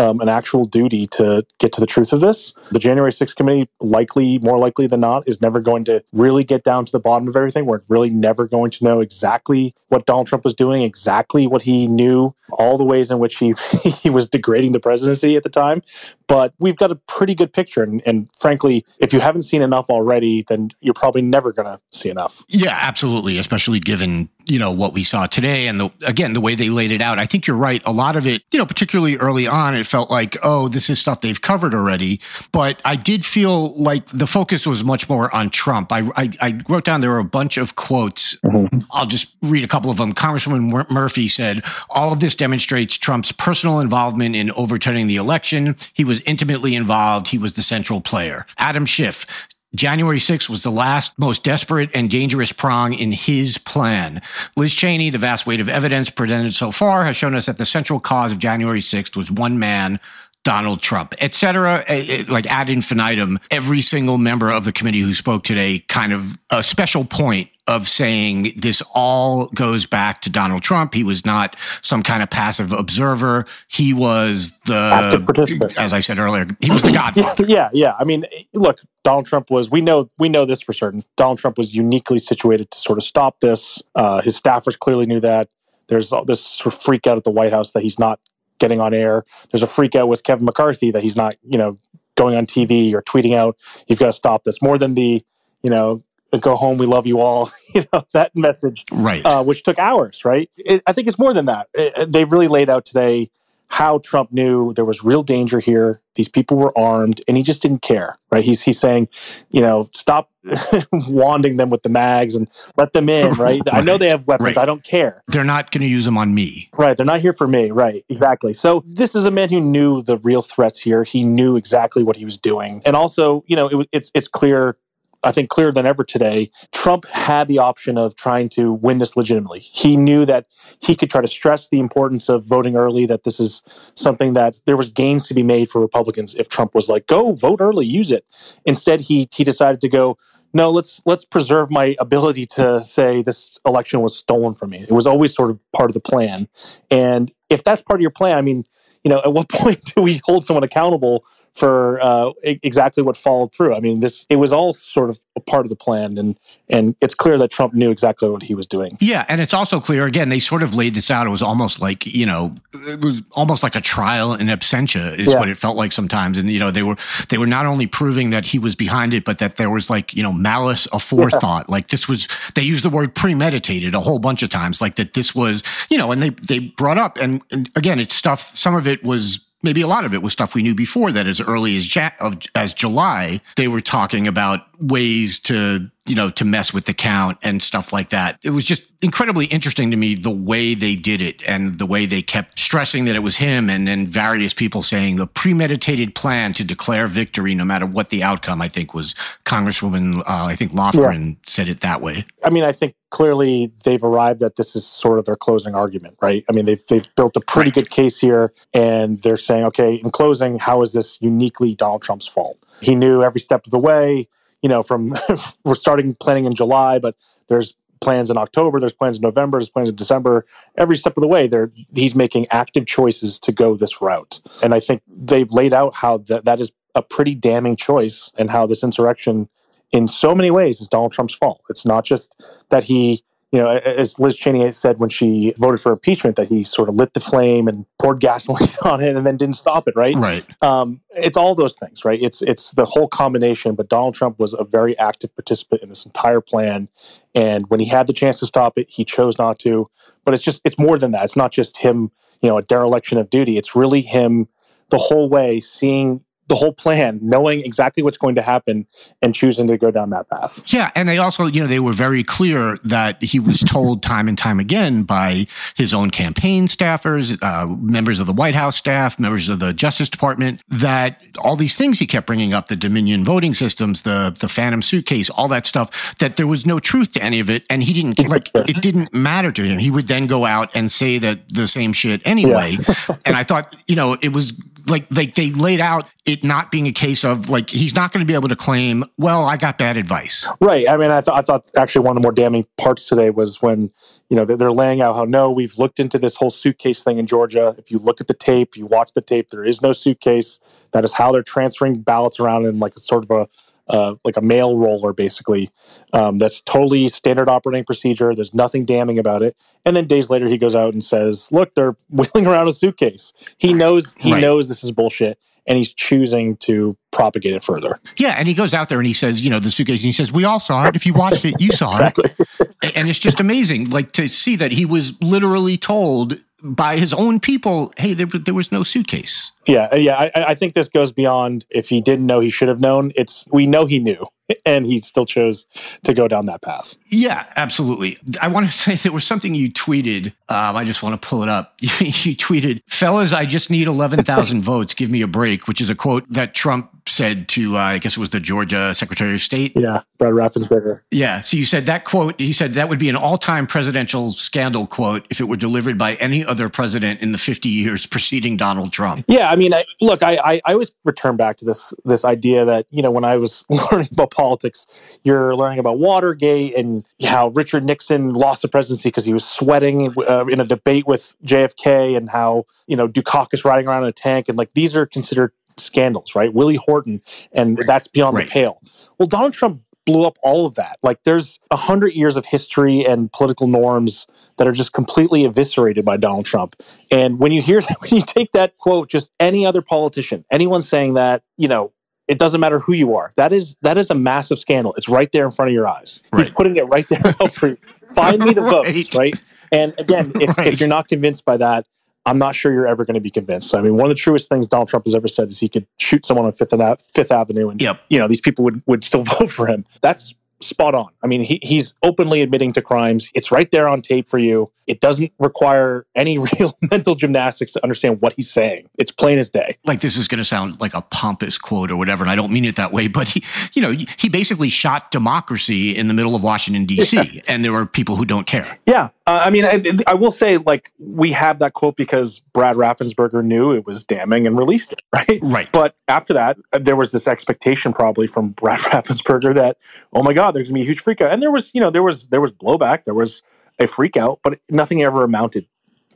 um, an actual duty to get to the truth of this. The January 6th committee, likely, more likely than not, is never going to really get down to the bottom of everything. We're really never going to know exactly what Donald Trump was doing, exactly what he knew, all the ways in which he, [LAUGHS] he was degrading the presidency at the time. But we've got a pretty good picture. And, and frankly, if you haven't seen enough already, then you're probably never going to see enough. Yeah, absolutely. Especially given you know what we saw today, and the again the way they laid it out. I think you're right. A lot of it, you know, particularly early on, it felt like oh, this is stuff they've covered already. But I did feel like the focus was much more on Trump. I I, I wrote down there were a bunch of quotes. Mm-hmm. I'll just read a couple of them. Congresswoman Mur- Murphy said, "All of this demonstrates Trump's personal involvement in overturning the election. He was intimately involved. He was the central player." Adam Schiff. January 6th was the last most desperate and dangerous prong in his plan. Liz Cheney, the vast weight of evidence presented so far has shown us that the central cause of January 6th was one man, Donald Trump, et cetera, eh, eh, like ad infinitum. Every single member of the committee who spoke today kind of a special point of saying this all goes back to Donald Trump. He was not some kind of passive observer. He was Active the, participant. as I said earlier, he was the godfather. [LAUGHS] yeah, yeah. I mean, look, Donald Trump was. We know we know this for certain. Donald Trump was uniquely situated to sort of stop this. Uh, his staffers clearly knew that. There's this sort of freak out at the White House that he's not getting on air. There's a freak out with Kevin McCarthy that he's not, you know, going on TV or tweeting out. He's got to stop this more than the, you know, go home, we love you all. [LAUGHS] You know that message Right. uh, which took hours, right? It, I think it's more than that. It- they've really laid out today how Trump knew there was real danger here. These people were armed, and he just didn't care, right? He's he's saying, you know, stop [LAUGHS] wanding them with the mags and let them in, [LAUGHS] right? I know they have weapons. Right. I don't care. They're not going to use them on me. Right. They're not here for me. Right. Exactly. So this is a man who knew the real threats here. He knew exactly what he was doing. And also, you know, it, it's, it's clear, I think clearer than ever today, Trump had the option of trying to win this legitimately. He knew that he could try to stress the importance of voting early, that this is something that there was gains to be made for Republicans if Trump was like, go vote early, use it. Instead, he, he decided to go, no, let's let's preserve my ability to say this election was stolen from me. It was always sort of part of the plan. And if that's part of your plan, I mean, you know, at what [LAUGHS] point do we hold someone accountable for uh, exactly what followed through? I mean, this it was all sort of a part of the plan, and and it's clear that Trump knew exactly what he was doing. Yeah, and it's also clear again they sort of laid this out. It was almost like you know, it was almost like a trial in absentia is yeah. what it felt like sometimes. And you know, they were they were not only proving that he was behind it, but that there was like you know malice aforethought. Yeah. Like this was they used the word premeditated a whole bunch of times. Like that this was you know, and they they brought up and, and again it's stuff. Some of it was maybe a lot of it was stuff we knew before that as early as ja- as July they were talking about ways to you know to mess with the count and stuff like that. It was just incredibly interesting to me the way they did it and the way they kept stressing that it was him and then various people saying the premeditated plan to declare victory no matter what the outcome i think was congresswoman uh, i think lofgren yeah. said it that way. I mean i think clearly they've arrived at this is sort of their closing argument right? I mean they've, they've built a pretty right. good case here and they're saying okay in closing how is this uniquely donald trump's fault? He knew every step of the way you know, from [LAUGHS] we're starting planning in July, but there's plans in October, there's plans in November, there's plans in December. Every step of the way, there he's making active choices to go this route, and I think they've laid out how that that is a pretty damning choice, and how this insurrection, in so many ways, is Donald Trump's fault. It's not just that he you know, as Liz Cheney said when she voted for impeachment, that he sort of lit the flame and poured gasoline [LAUGHS] on it and then didn't stop it. Right. Right. Um, it's all those things, right? It's it's the whole combination. But Donald Trump was a very active participant in this entire plan, and when he had the chance to stop it, he chose not to. But it's just it's more than that. It's not just him, you know, a dereliction of duty. It's really him the whole way seeing the whole plan, knowing exactly what's going to happen and choosing to go down that path. Yeah. And they also, you know, they were very clear that he was told time and time again by his own campaign staffers, uh, members of the White House staff, members of the Justice Department, that all these things he kept bringing up, the Dominion voting systems, the, the Phantom suitcase, all that stuff, that there was no truth to any of it. And he didn't, like, it didn't matter to him. He would then go out and say that the same shit anyway. Yeah. [LAUGHS] and I thought, you know, it was like like they laid out it not being a case of like he's not going to be able to claim well i got bad advice. Right. I mean i, th- I thought actually one of the more damning parts today was when you know they're laying out how no we've looked into this whole suitcase thing in georgia. If you look at the tape you watch the tape there is no suitcase. That is how they're transferring ballots around in like a sort of a uh, like a mail roller, basically. Um, that's totally standard operating procedure. There's nothing damning about it. And then days later, he goes out and says, "Look, they're [LAUGHS] wheeling around a suitcase." He knows he right. knows this is bullshit, and he's choosing to propagate it further. Yeah, and he goes out there and he says, you know, the suitcase, and he says, "We all saw it. If you watched it, you saw [LAUGHS] exactly. it." And it's just amazing, like to see that he was literally told by his own people, hey, there, there was no suitcase. Yeah, uh, yeah. I, I think this goes beyond if he didn't know, he should have known. It's we know he knew, [LAUGHS] and he still chose to go down that path. Yeah, absolutely. I want to [LAUGHS] say there was something you tweeted. Um, I just want to pull it up. [LAUGHS] you tweeted, "Fellas, I just need eleven thousand votes. Give me a break," which is a quote that Trump said to, uh, I guess it was the Georgia Secretary of State. Yeah, Brad Raffensperger. Yeah. So you said that quote, he said that would be an all time presidential scandal quote if it were delivered by any other president in the 50 years preceding Donald Trump. Yeah. I mean, I, look, I, I, I always return back to this, this idea that, you know, when I was [LAUGHS] learning about politics, you're learning about Watergate and how Richard Nixon lost the presidency because he was sweating uh, in a debate with JFK and how, you know, Dukakis riding around in a tank. And like these are considered scandals, right? Willie Horton, and that's beyond right. the pale. Well, Donald Trump blew up all of that. Like there's a hundred years of history and political norms that are just completely eviscerated by Donald Trump. And when you hear that, [LAUGHS] when you take that quote, just any other politician, anyone saying that, you know, it doesn't matter who you are. That is that is a massive scandal. It's right there in front of your eyes. Right. He's putting it right there out for you. [LAUGHS] Find me the right. votes, right? And again, if, right. if you're not convinced by that, I'm not sure you're ever going to be convinced. I mean, one of the truest things Donald Trump has ever said is he could shoot someone on Fifth, Fifth Avenue, and yep. you know these people would would still [LAUGHS] vote for him. That's spot on. I mean, he, he's openly admitting to crimes. It's right there on tape for you. It doesn't require any [LAUGHS] real mental gymnastics to understand what he's saying. It's plain as day. Like this is going to sound like a pompous quote or whatever, and I don't mean it that way, but he, you know, he basically shot democracy in the middle of Washington D.C., yeah. [LAUGHS] and there were people who don't care. Yeah, uh, I mean, I, I, will say, like, we have that quote because Brad Raffensperger knew it was damning and released it, [LAUGHS] right? Right. But after that, uh, there was this expectation probably from Brad Raffensperger that, oh my God, there's gonna be a huge freakout, and there was, you know, there was there was blowback, there was a freakout, but nothing ever amounted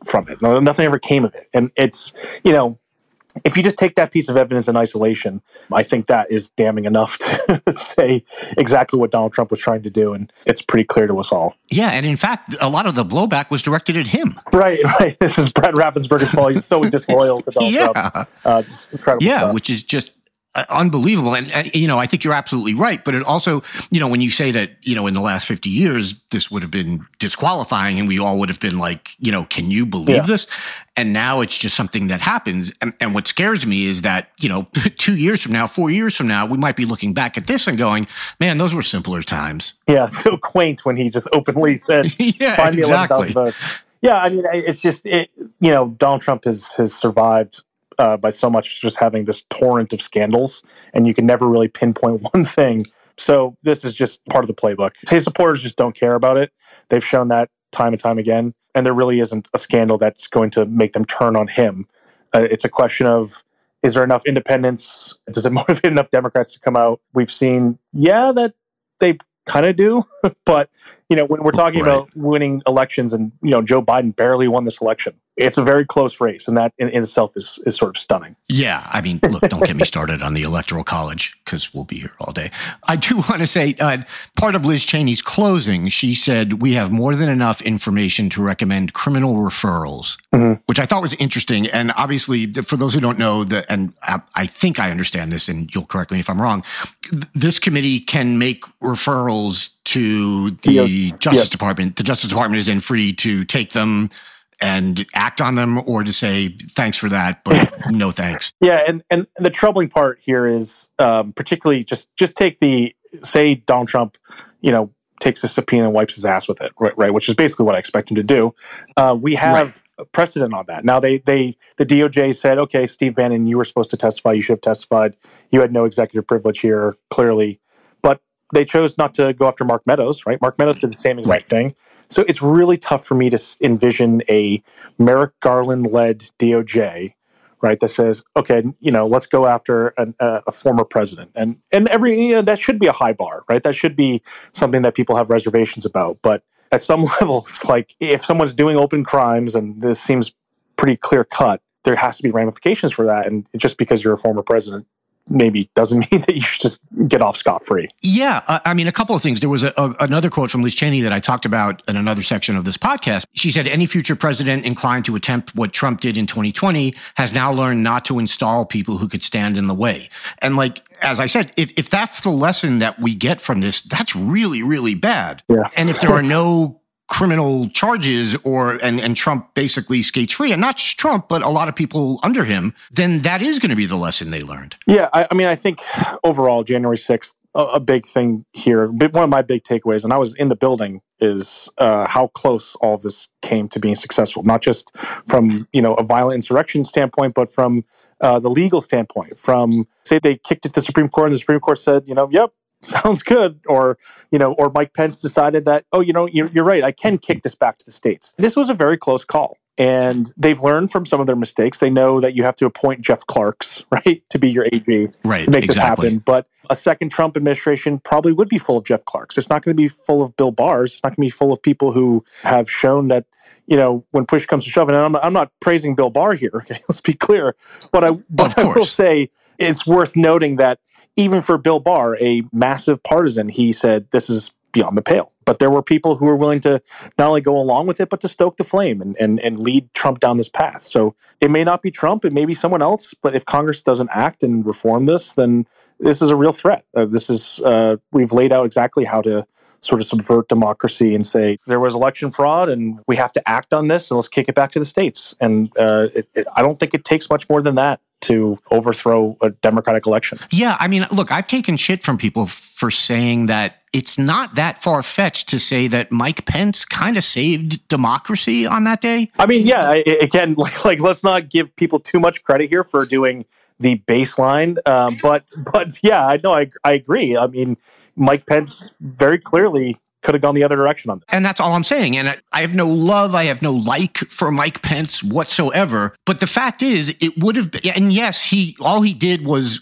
from it. Nothing ever came of it. And it's, you know, if you just take that piece of evidence in isolation, I think that is damning enough [LAUGHS] to say exactly what Donald Trump was trying to do. And it's pretty clear to us all. Yeah. And in fact, a lot of the blowback was directed at him. Right, [LAUGHS] right. This is Brett Raffensperger's fault. He's so [LAUGHS] disloyal to Donald yeah. Trump. Uh, incredible yeah, stuff. which is just Uh, unbelievable. And, and, you know, I think you're absolutely right. But it also, you know, when you say that, you know, in the last 50 years, this would have been disqualifying and we all would have been like, you know, can you believe Yeah. this? And now it's just something that happens. And, and what scares me is that, you know, [LAUGHS] two years from now, four years from now, we might be looking back at this and going, man, those were simpler times. Yeah, [LAUGHS] so quaint when he just openly said, [LAUGHS] Yeah, "Find me exactly. 11,000 votes." Yeah, I mean, it's just it, you know, Donald Trump has has survived uh, by so much just having this torrent of scandals, and you can never really pinpoint [LAUGHS] one thing. So this is just part of the playbook. His supporters just don't care about it. They've shown that time and time again, and there really isn't a scandal that's going to make them turn on him. Uh, it's a question of is there enough independence? Does it [LAUGHS] motivate enough Democrats to come out? We've seen, yeah, that they kind of do, [LAUGHS] but you know, when we're talking Right. about winning elections, and you know, Joe Biden barely won this election, it's a very close race, and that in, in itself is is sort of stunning. Yeah, I mean, look, don't get me started on the electoral college because we'll be here all day. I do [LAUGHS] want to say uh, part of Liz Cheney's closing, she said, We have more than enough information to recommend criminal referrals, Mhm. which I thought was interesting. And obviously, for those who don't know, that, and I, I think I understand this, and you'll correct me if I'm wrong, th- this committee can make referrals to the Yeah. Justice Yeah. Department. The Justice Department is then free to take them and act on them or to say thanks for that but [LAUGHS] no thanks Yeah, and and the troubling part here is um, particularly just just take the say Donald Trump, you know, takes a subpoena and wipes his ass with it, right? right which is basically what I expect him to do. Uh, we have a precedent on that. Now they they the DOJ said, okay, Steve Bannon, you were supposed to testify. You should have testified. You had no executive privilege here, clearly, they chose not to go after Mark Meadows, right? Mark Meadows did the same exact thing. So it's really tough for me to envision a Merrick Garland led DOJ right? That says, okay, you know, let's go after an, uh, a former president, and and every you know that should be a high bar, right? That should be something that people have reservations about. But at some [LAUGHS] level, it's like if someone's doing open crimes, and this seems pretty clear cut, there has to be ramifications for that. And just because you're a former president, maybe doesn't [LAUGHS] mean that you should just get off scot free. Yeah, uh, I mean, a couple of things. There was a, a, another quote from Liz Cheney that I talked about in another section of this podcast. She said, "Any future president inclined to attempt what Trump did in 2020 has now learned not to install people who could stand in the way." And like as I said, if if that's the lesson that we get from this, that's really really bad. Yeah. And if there are [LAUGHS] no criminal charges or and, and Trump basically skates free, and not just Trump, but a lot of people under him, then that is going to be the lesson they learned. Yeah, I, I mean, I think overall, January 6th, a, a big thing here, one of my big takeaways, and I was in the building, is uh, how close all this came to being successful, not just from, you know, a violent insurrection standpoint, but from uh, the legal standpoint. From, say, they kicked it to the Supreme Court, and the Supreme Court said, you know, yep, [LAUGHS] sounds good. Or you know or mike pence decided that oh you know you're, you're right i can kick this back to the states. This was a very close call and they've learned from some of their mistakes they know that you have to appoint jeff clarks [LAUGHS] right to be your ag Right, to make exactly. this happen but a second trump administration probably would be full of jeff clarks it's not going to be full of bill Barr's. it's not going to be full of people who have shown that you know when push comes to shove and i'm, I'm not praising bill barr here [LAUGHS] okay let's be clear but i but i will say it's worth noting that even for Bill Barr, a massive partisan, he said this is beyond the pale. But there were people who were willing to not only go along with it, but to stoke the flame and, and, and lead Trump down this path. So it may not be Trump, it may be someone else, but if Congress doesn't act and reform this, then this is a real threat. Uh, this is uh, we've laid out exactly how to sort of subvert democracy and say there was election fraud and we have to act on this and let's kick it back to the states. And uh, it, it, I don't think it takes much more than that to overthrow a democratic election. Yeah, I mean, look, I've taken shit from people for saying that it's not that far fetched to say that Mike Pence kind of saved democracy on that day. I mean, yeah, I, again, [LAUGHS] like, like let's not give people too much credit here for doing the baseline, um, but but yeah, I know, I I agree. I mean, Mike Pence very clearly could have gone the other direction on this. And that's all I'm saying. And I- I have no love, I have no like for Mike Pence whatsoever. But the fact is, it would have been, and yes, he, all he did was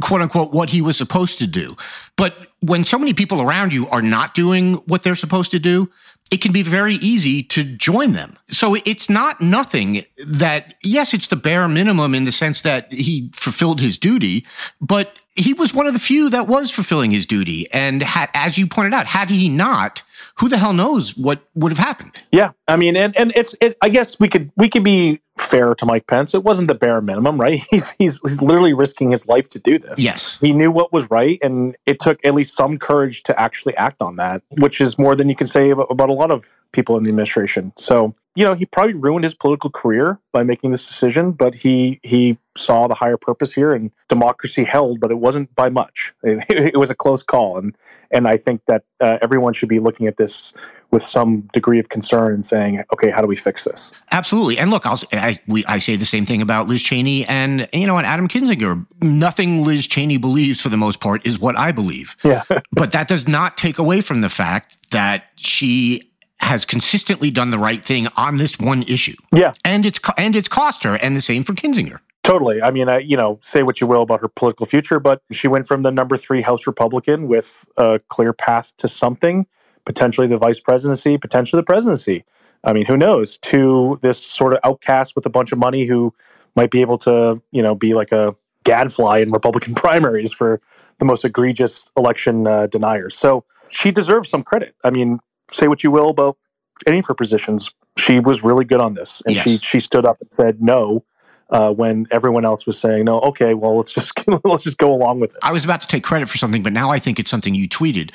quote unquote what he was supposed to do. But when so many people around you are not doing what they're supposed to do, it can be very easy to join them. So it's not nothing that, yes, it's the bare minimum in the sense that he fulfilled his duty, but he was one of the few that was fulfilling his duty. And as you pointed out, had he not, who the hell knows what would have happened? Yeah, I mean, and and it's it, I guess we could we could be fair to Mike Pence. It wasn't the bare minimum, right? [LAUGHS] He's he's, he's literally risking his life to do this. Yes, he knew what was right, and it took at least some courage to actually act on that, which is more than you can say about, about a lot of people in the administration. So you know, he probably ruined his political career by making this decision, but he he saw the higher purpose here, and democracy held, but it wasn't by much. [LAUGHS] It, it was a close call, and and I think that uh, everyone should be looking at this with some degree of concern and saying, okay, how do we fix this? Absolutely. And look, I'll, I, we, I say the same thing about Liz Cheney and, you know, and Adam Kinzinger. Nothing Liz Cheney believes for the most part is what I believe. Yeah. [LAUGHS] but that does not take away from the fact that she has consistently done the right thing on this one issue. Yeah. And it's, and it's cost her. And the same for Kinzinger. Totally. I mean, I, you know, say what you will about her political future, but she went from the number three House Republican with a clear path to something potentially the vice presidency, potentially the presidency. I mean, who knows? To this sort of outcast with a bunch of money who might be able to, you know, be like a gadfly in Republican [LAUGHS] primaries for the most egregious election uh, deniers. So she deserves some credit. I mean, say what you will about any of her positions, she was really good on this, and yes. she she stood up and said no uh, when everyone else was saying no. Okay, well let's just [LAUGHS] let's just go along with it. I was about to take credit for something, but now I think it's something you tweeted.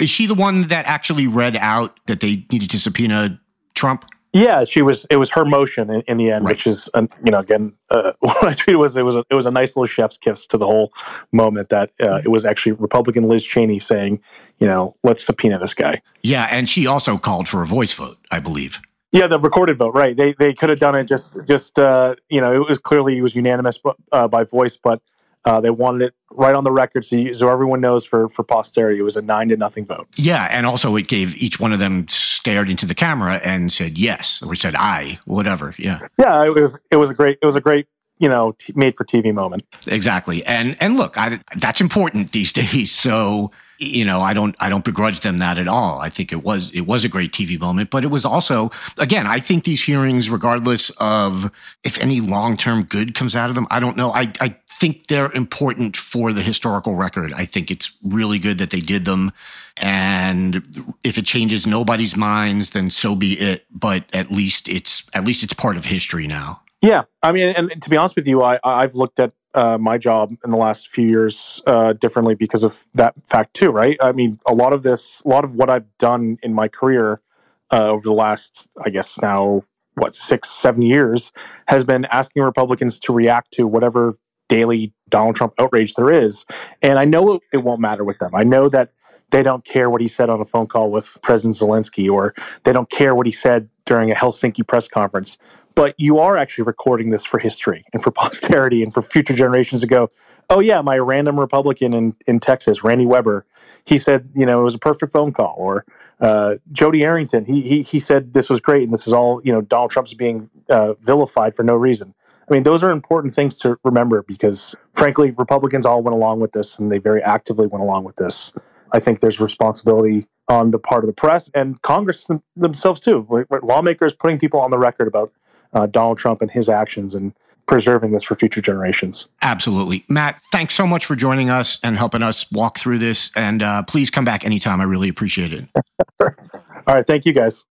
Is she the one that actually read out that they needed to subpoena Trump? Yeah, she was. It was her motion in, in the end, right. which is, um, you know, again, uh, [LAUGHS] what I tweeted was it was a, it was a nice little chef's kiss to the whole moment that uh, it was actually Republican Liz Cheney saying, you know, let's subpoena this guy. Yeah, and she also called for a voice vote, I believe. Yeah, the recorded vote, right? They they could have done it just just uh, you know it was clearly it was unanimous uh, by voice, but uh, they wanted it right on the record so, you, so everyone knows for for posterity it was a nine to nothing vote. Yeah, and also it gave each one of them stared into the camera and said yes or said aye, whatever. Yeah, yeah, it was it was a great it was a great you know t- made for TV moment. Exactly, and and look, I, that's important these [LAUGHS] days. So you know, I don't I don't begrudge them that at all. I think it was it was a great TV moment, but it was also again, I think these hearings, regardless of if any long term good comes out of them, I don't know. I I think they're important for the historical record. I think it's really good that they did them. And if it changes nobody's minds, then so be it. But at least it's at least it's part of history now. Yeah, I mean, and to be honest with you, I I've looked at uh, my job in the last few years uh, differently because of that fact too, right? I mean, a lot of this, a lot of what I've done in my career uh, over the last, I guess now, what six, seven years, has been asking Republicans to react to whatever daily Donald Trump outrage there is, and I know it won't matter with them. I know that they don't care what he said on a phone call with President Zelensky, or they don't care what he said during a Helsinki press conference but you are actually recording this for history and for [LAUGHS] posterity and for future generations to go, oh, yeah, my random Republican in, in Texas, Randy Weber, he said, you know, it was a perfect phone call. Or uh, Jodey Arrington, he, he, he said this was great and this is all, you know, Donald Trump's being uh, vilified for no reason. I mean, those are important things to remember because, frankly, Republicans all went along with this and they very actively went along with this. I think there's responsibility on the part of the press and Congress themselves too. Lawmakers putting people on the record about uh, Donald Trump and his actions and preserving this for future generations. Absolutely. Matt, thanks so much for joining us and helping us walk through this. And uh, please come back anytime. I really appreciate it. [LAUGHS] All right. Thank you, guys.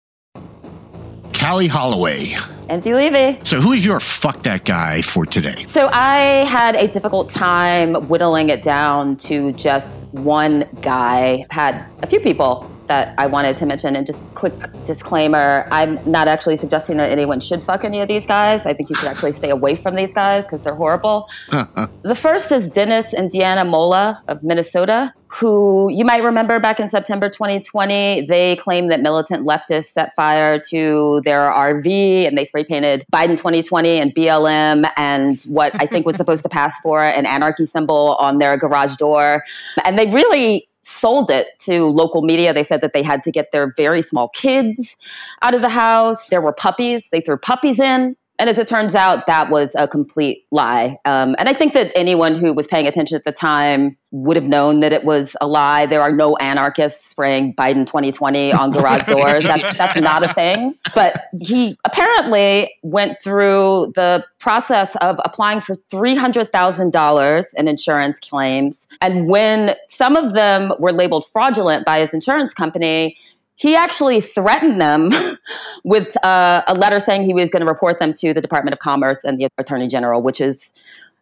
Kali Holloway. Andy Levy. So, who is your fuck that guy for today? So, I had a difficult time whittling it down to just one guy. Had a few people that I wanted to mention. And just quick disclaimer I'm not actually suggesting that anyone should fuck any of these guys. I think you should actually stay away from these guys because they're horrible. [LAUGHS] The first is Dennis and Deanna Molla of Minnesota, who you might remember back in September 2020, they claimed that militant leftists set fire to their RV and they spray painted Biden 2020 and BLM and what I think was [LAUGHS] supposed to pass for an anarchy symbol on their garage door. And they really sold it to local media. They said that they had to get their very small kids out of the house. There were puppies. They threw puppies in And as it turns out, that was a complete lie. Um, and I think that anyone who was paying attention at the time would have known that it was a lie. There are no anarchists spraying Biden 2020 on garage [LAUGHS] doors. That's, that's not a thing. But he apparently went through the process of applying for $300,000 in insurance claims. And when some of them were labeled fraudulent by his insurance company, he actually threatened them [LAUGHS] with uh, a letter saying he was going to report them to the Department of Commerce and the Attorney General, which is,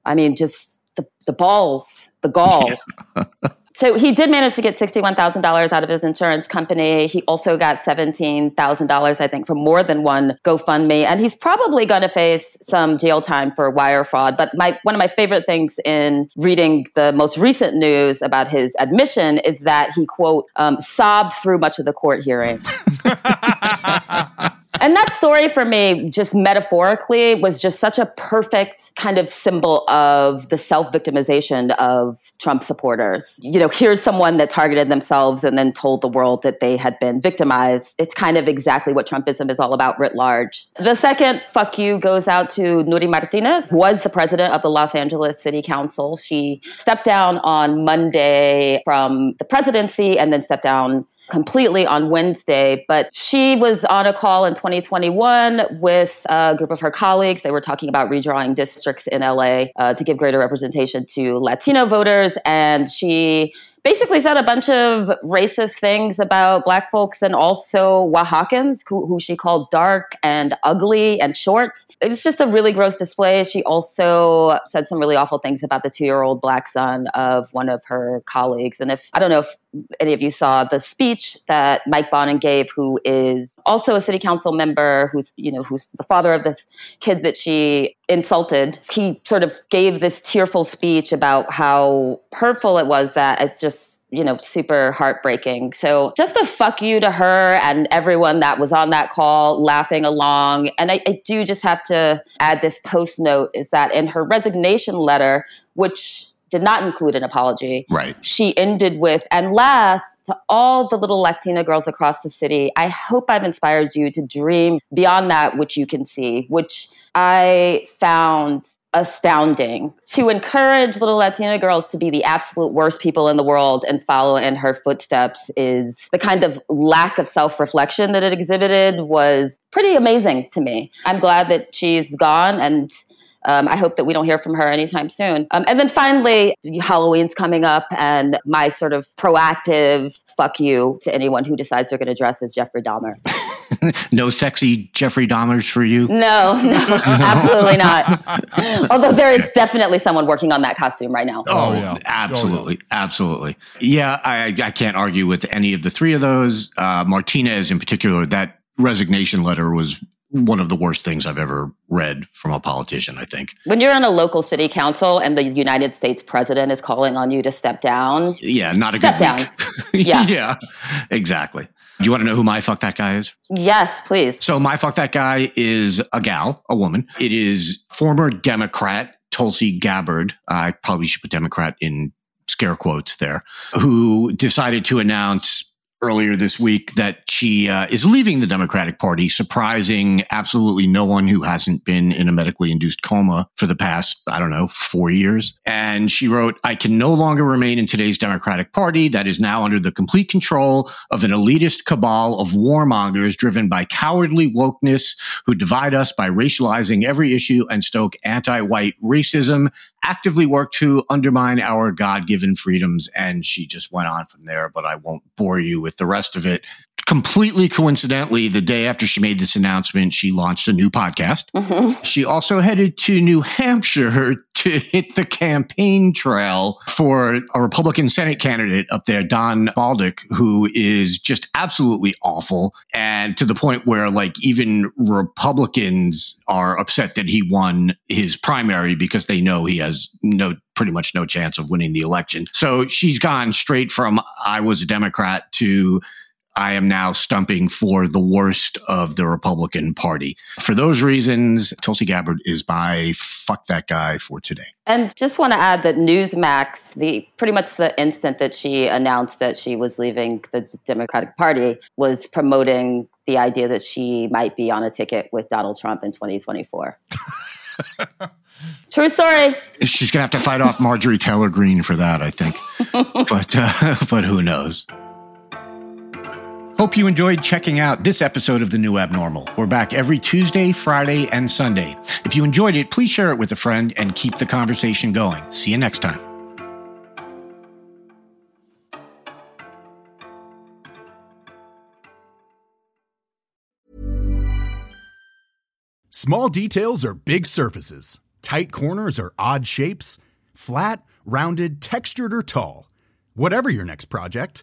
I mean, just the, the balls, the gall. [LAUGHS] So he did manage to get $61,000 out of his insurance company. He also got $17,000, I think, from more than one GoFundMe. And he's probably going to face some jail time for wire fraud. But my, one of my favorite things in reading the most recent news about his admission is that he, quote, um, sobbed through much of the court hearing. [LAUGHS] And that story for me, just metaphorically, was just such a perfect kind of symbol of the self victimization of Trump supporters. You know, here's someone that targeted themselves and then told the world that they had been victimized. It's kind of exactly what Trumpism is all about writ large. The second fuck you goes out to Nury Martinez, was the president of the Los Angeles City Council. She stepped down on Monday from the presidency and then stepped down completely on Wednesday, but she was on a call in 2021 with a group of her colleagues. They were talking about redrawing districts in LA uh, to give greater representation to Latino voters. And she basically said a bunch of racist things about black folks and also Oaxacans, who, who, she called dark and ugly and short. It was just a really gross display. She also said some really awful things about the two year old black son of one of her colleagues. And if I don't know if any of you saw the speech that Mike Bonin gave, who is also a city council member, who's you know who's the father of this kid that she insulted. He sort of gave this tearful speech about how hurtful it was that it's just you know, super heartbreaking. So just a fuck you to her and everyone that was on that call laughing along. And I, I do just have to add this post note is that in her resignation letter, which did not include an apology, right? She ended with, and last, to all the little Latina girls across the city, I hope I've inspired you to dream beyond that which you can see, which I found astounding to encourage little Latina girls to be the absolute worst people in the world and follow in her footsteps is the kind of lack of self reflection that it exhibited was pretty amazing to me. I'm glad that she's gone and um, I hope that we don't hear from her anytime soon. Um, and then finally, Halloween's coming up, and my sort of proactive fuck you to anyone who decides they're going to dress as Jeffrey Dahmer. [LAUGHS] no sexy Jeffrey Dahmers for you? No, no, absolutely not. [LAUGHS] Although there is definitely someone working on that costume right now. Oh, oh yeah. absolutely. Oh, yeah. Absolutely. Yeah, I, I can't argue with any of the three of those. Uh, Martinez, in particular, that resignation letter was one of the worst things I've ever read from a politician, I think. When you're in a local city council and the United States president is calling on you to step down. Yeah, not a step good down. [LAUGHS] yeah. yeah, exactly. Do you want to know who my fuck that guy is? Yes, please. So my fuck that guy is a gal, a woman. It is former Democrat Tulsi Gabbard. I probably should put Democrat in scare quotes there, who decided to announce earlier this week that she uh, is leaving the Democratic Party, surprising absolutely no one who hasn't been in a medically induced coma for the past, I don't know, four years. And she wrote, I can no longer remain in today's Democratic Party that is now under the complete control of an elitist cabal of warmongers driven by cowardly wokeness who divide us by racializing every issue and stoke anti white racism, actively work to undermine our God given freedoms. And she just went on from there, but I won't bore you with the rest of it. Completely coincidentally, the day after she made this announcement, she launched a new podcast. Mm-hmm. She also headed to New Hampshire to hit the campaign trail for a Republican Senate candidate up there, Don Bolduc, who is just absolutely awful. And to the point where, like, even Republicans are upset that he won his primary because they know he has no pretty much no chance of winning the election. So she's gone straight from I was a Democrat to I am now stumping for the worst of the Republican Party. For those reasons, Tulsi Gabbard is my fuck that guy for today. And just want to add that Newsmax, the pretty much the instant that she announced that she was leaving the Democratic Party, was promoting the idea that she might be on a ticket with Donald Trump in 2024. [LAUGHS] True story. She's gonna have to fight off Marjorie Taylor Greene for that, I think. [LAUGHS] but uh, [LAUGHS] but who knows? Hope you enjoyed checking out this episode of The New Abnormal. We're back every Tuesday, Friday, and Sunday. If you enjoyed it, please share it with a friend and keep the conversation going. See you next time. Small details are big surfaces, tight corners are odd shapes, flat, rounded, textured, or tall. Whatever your next project,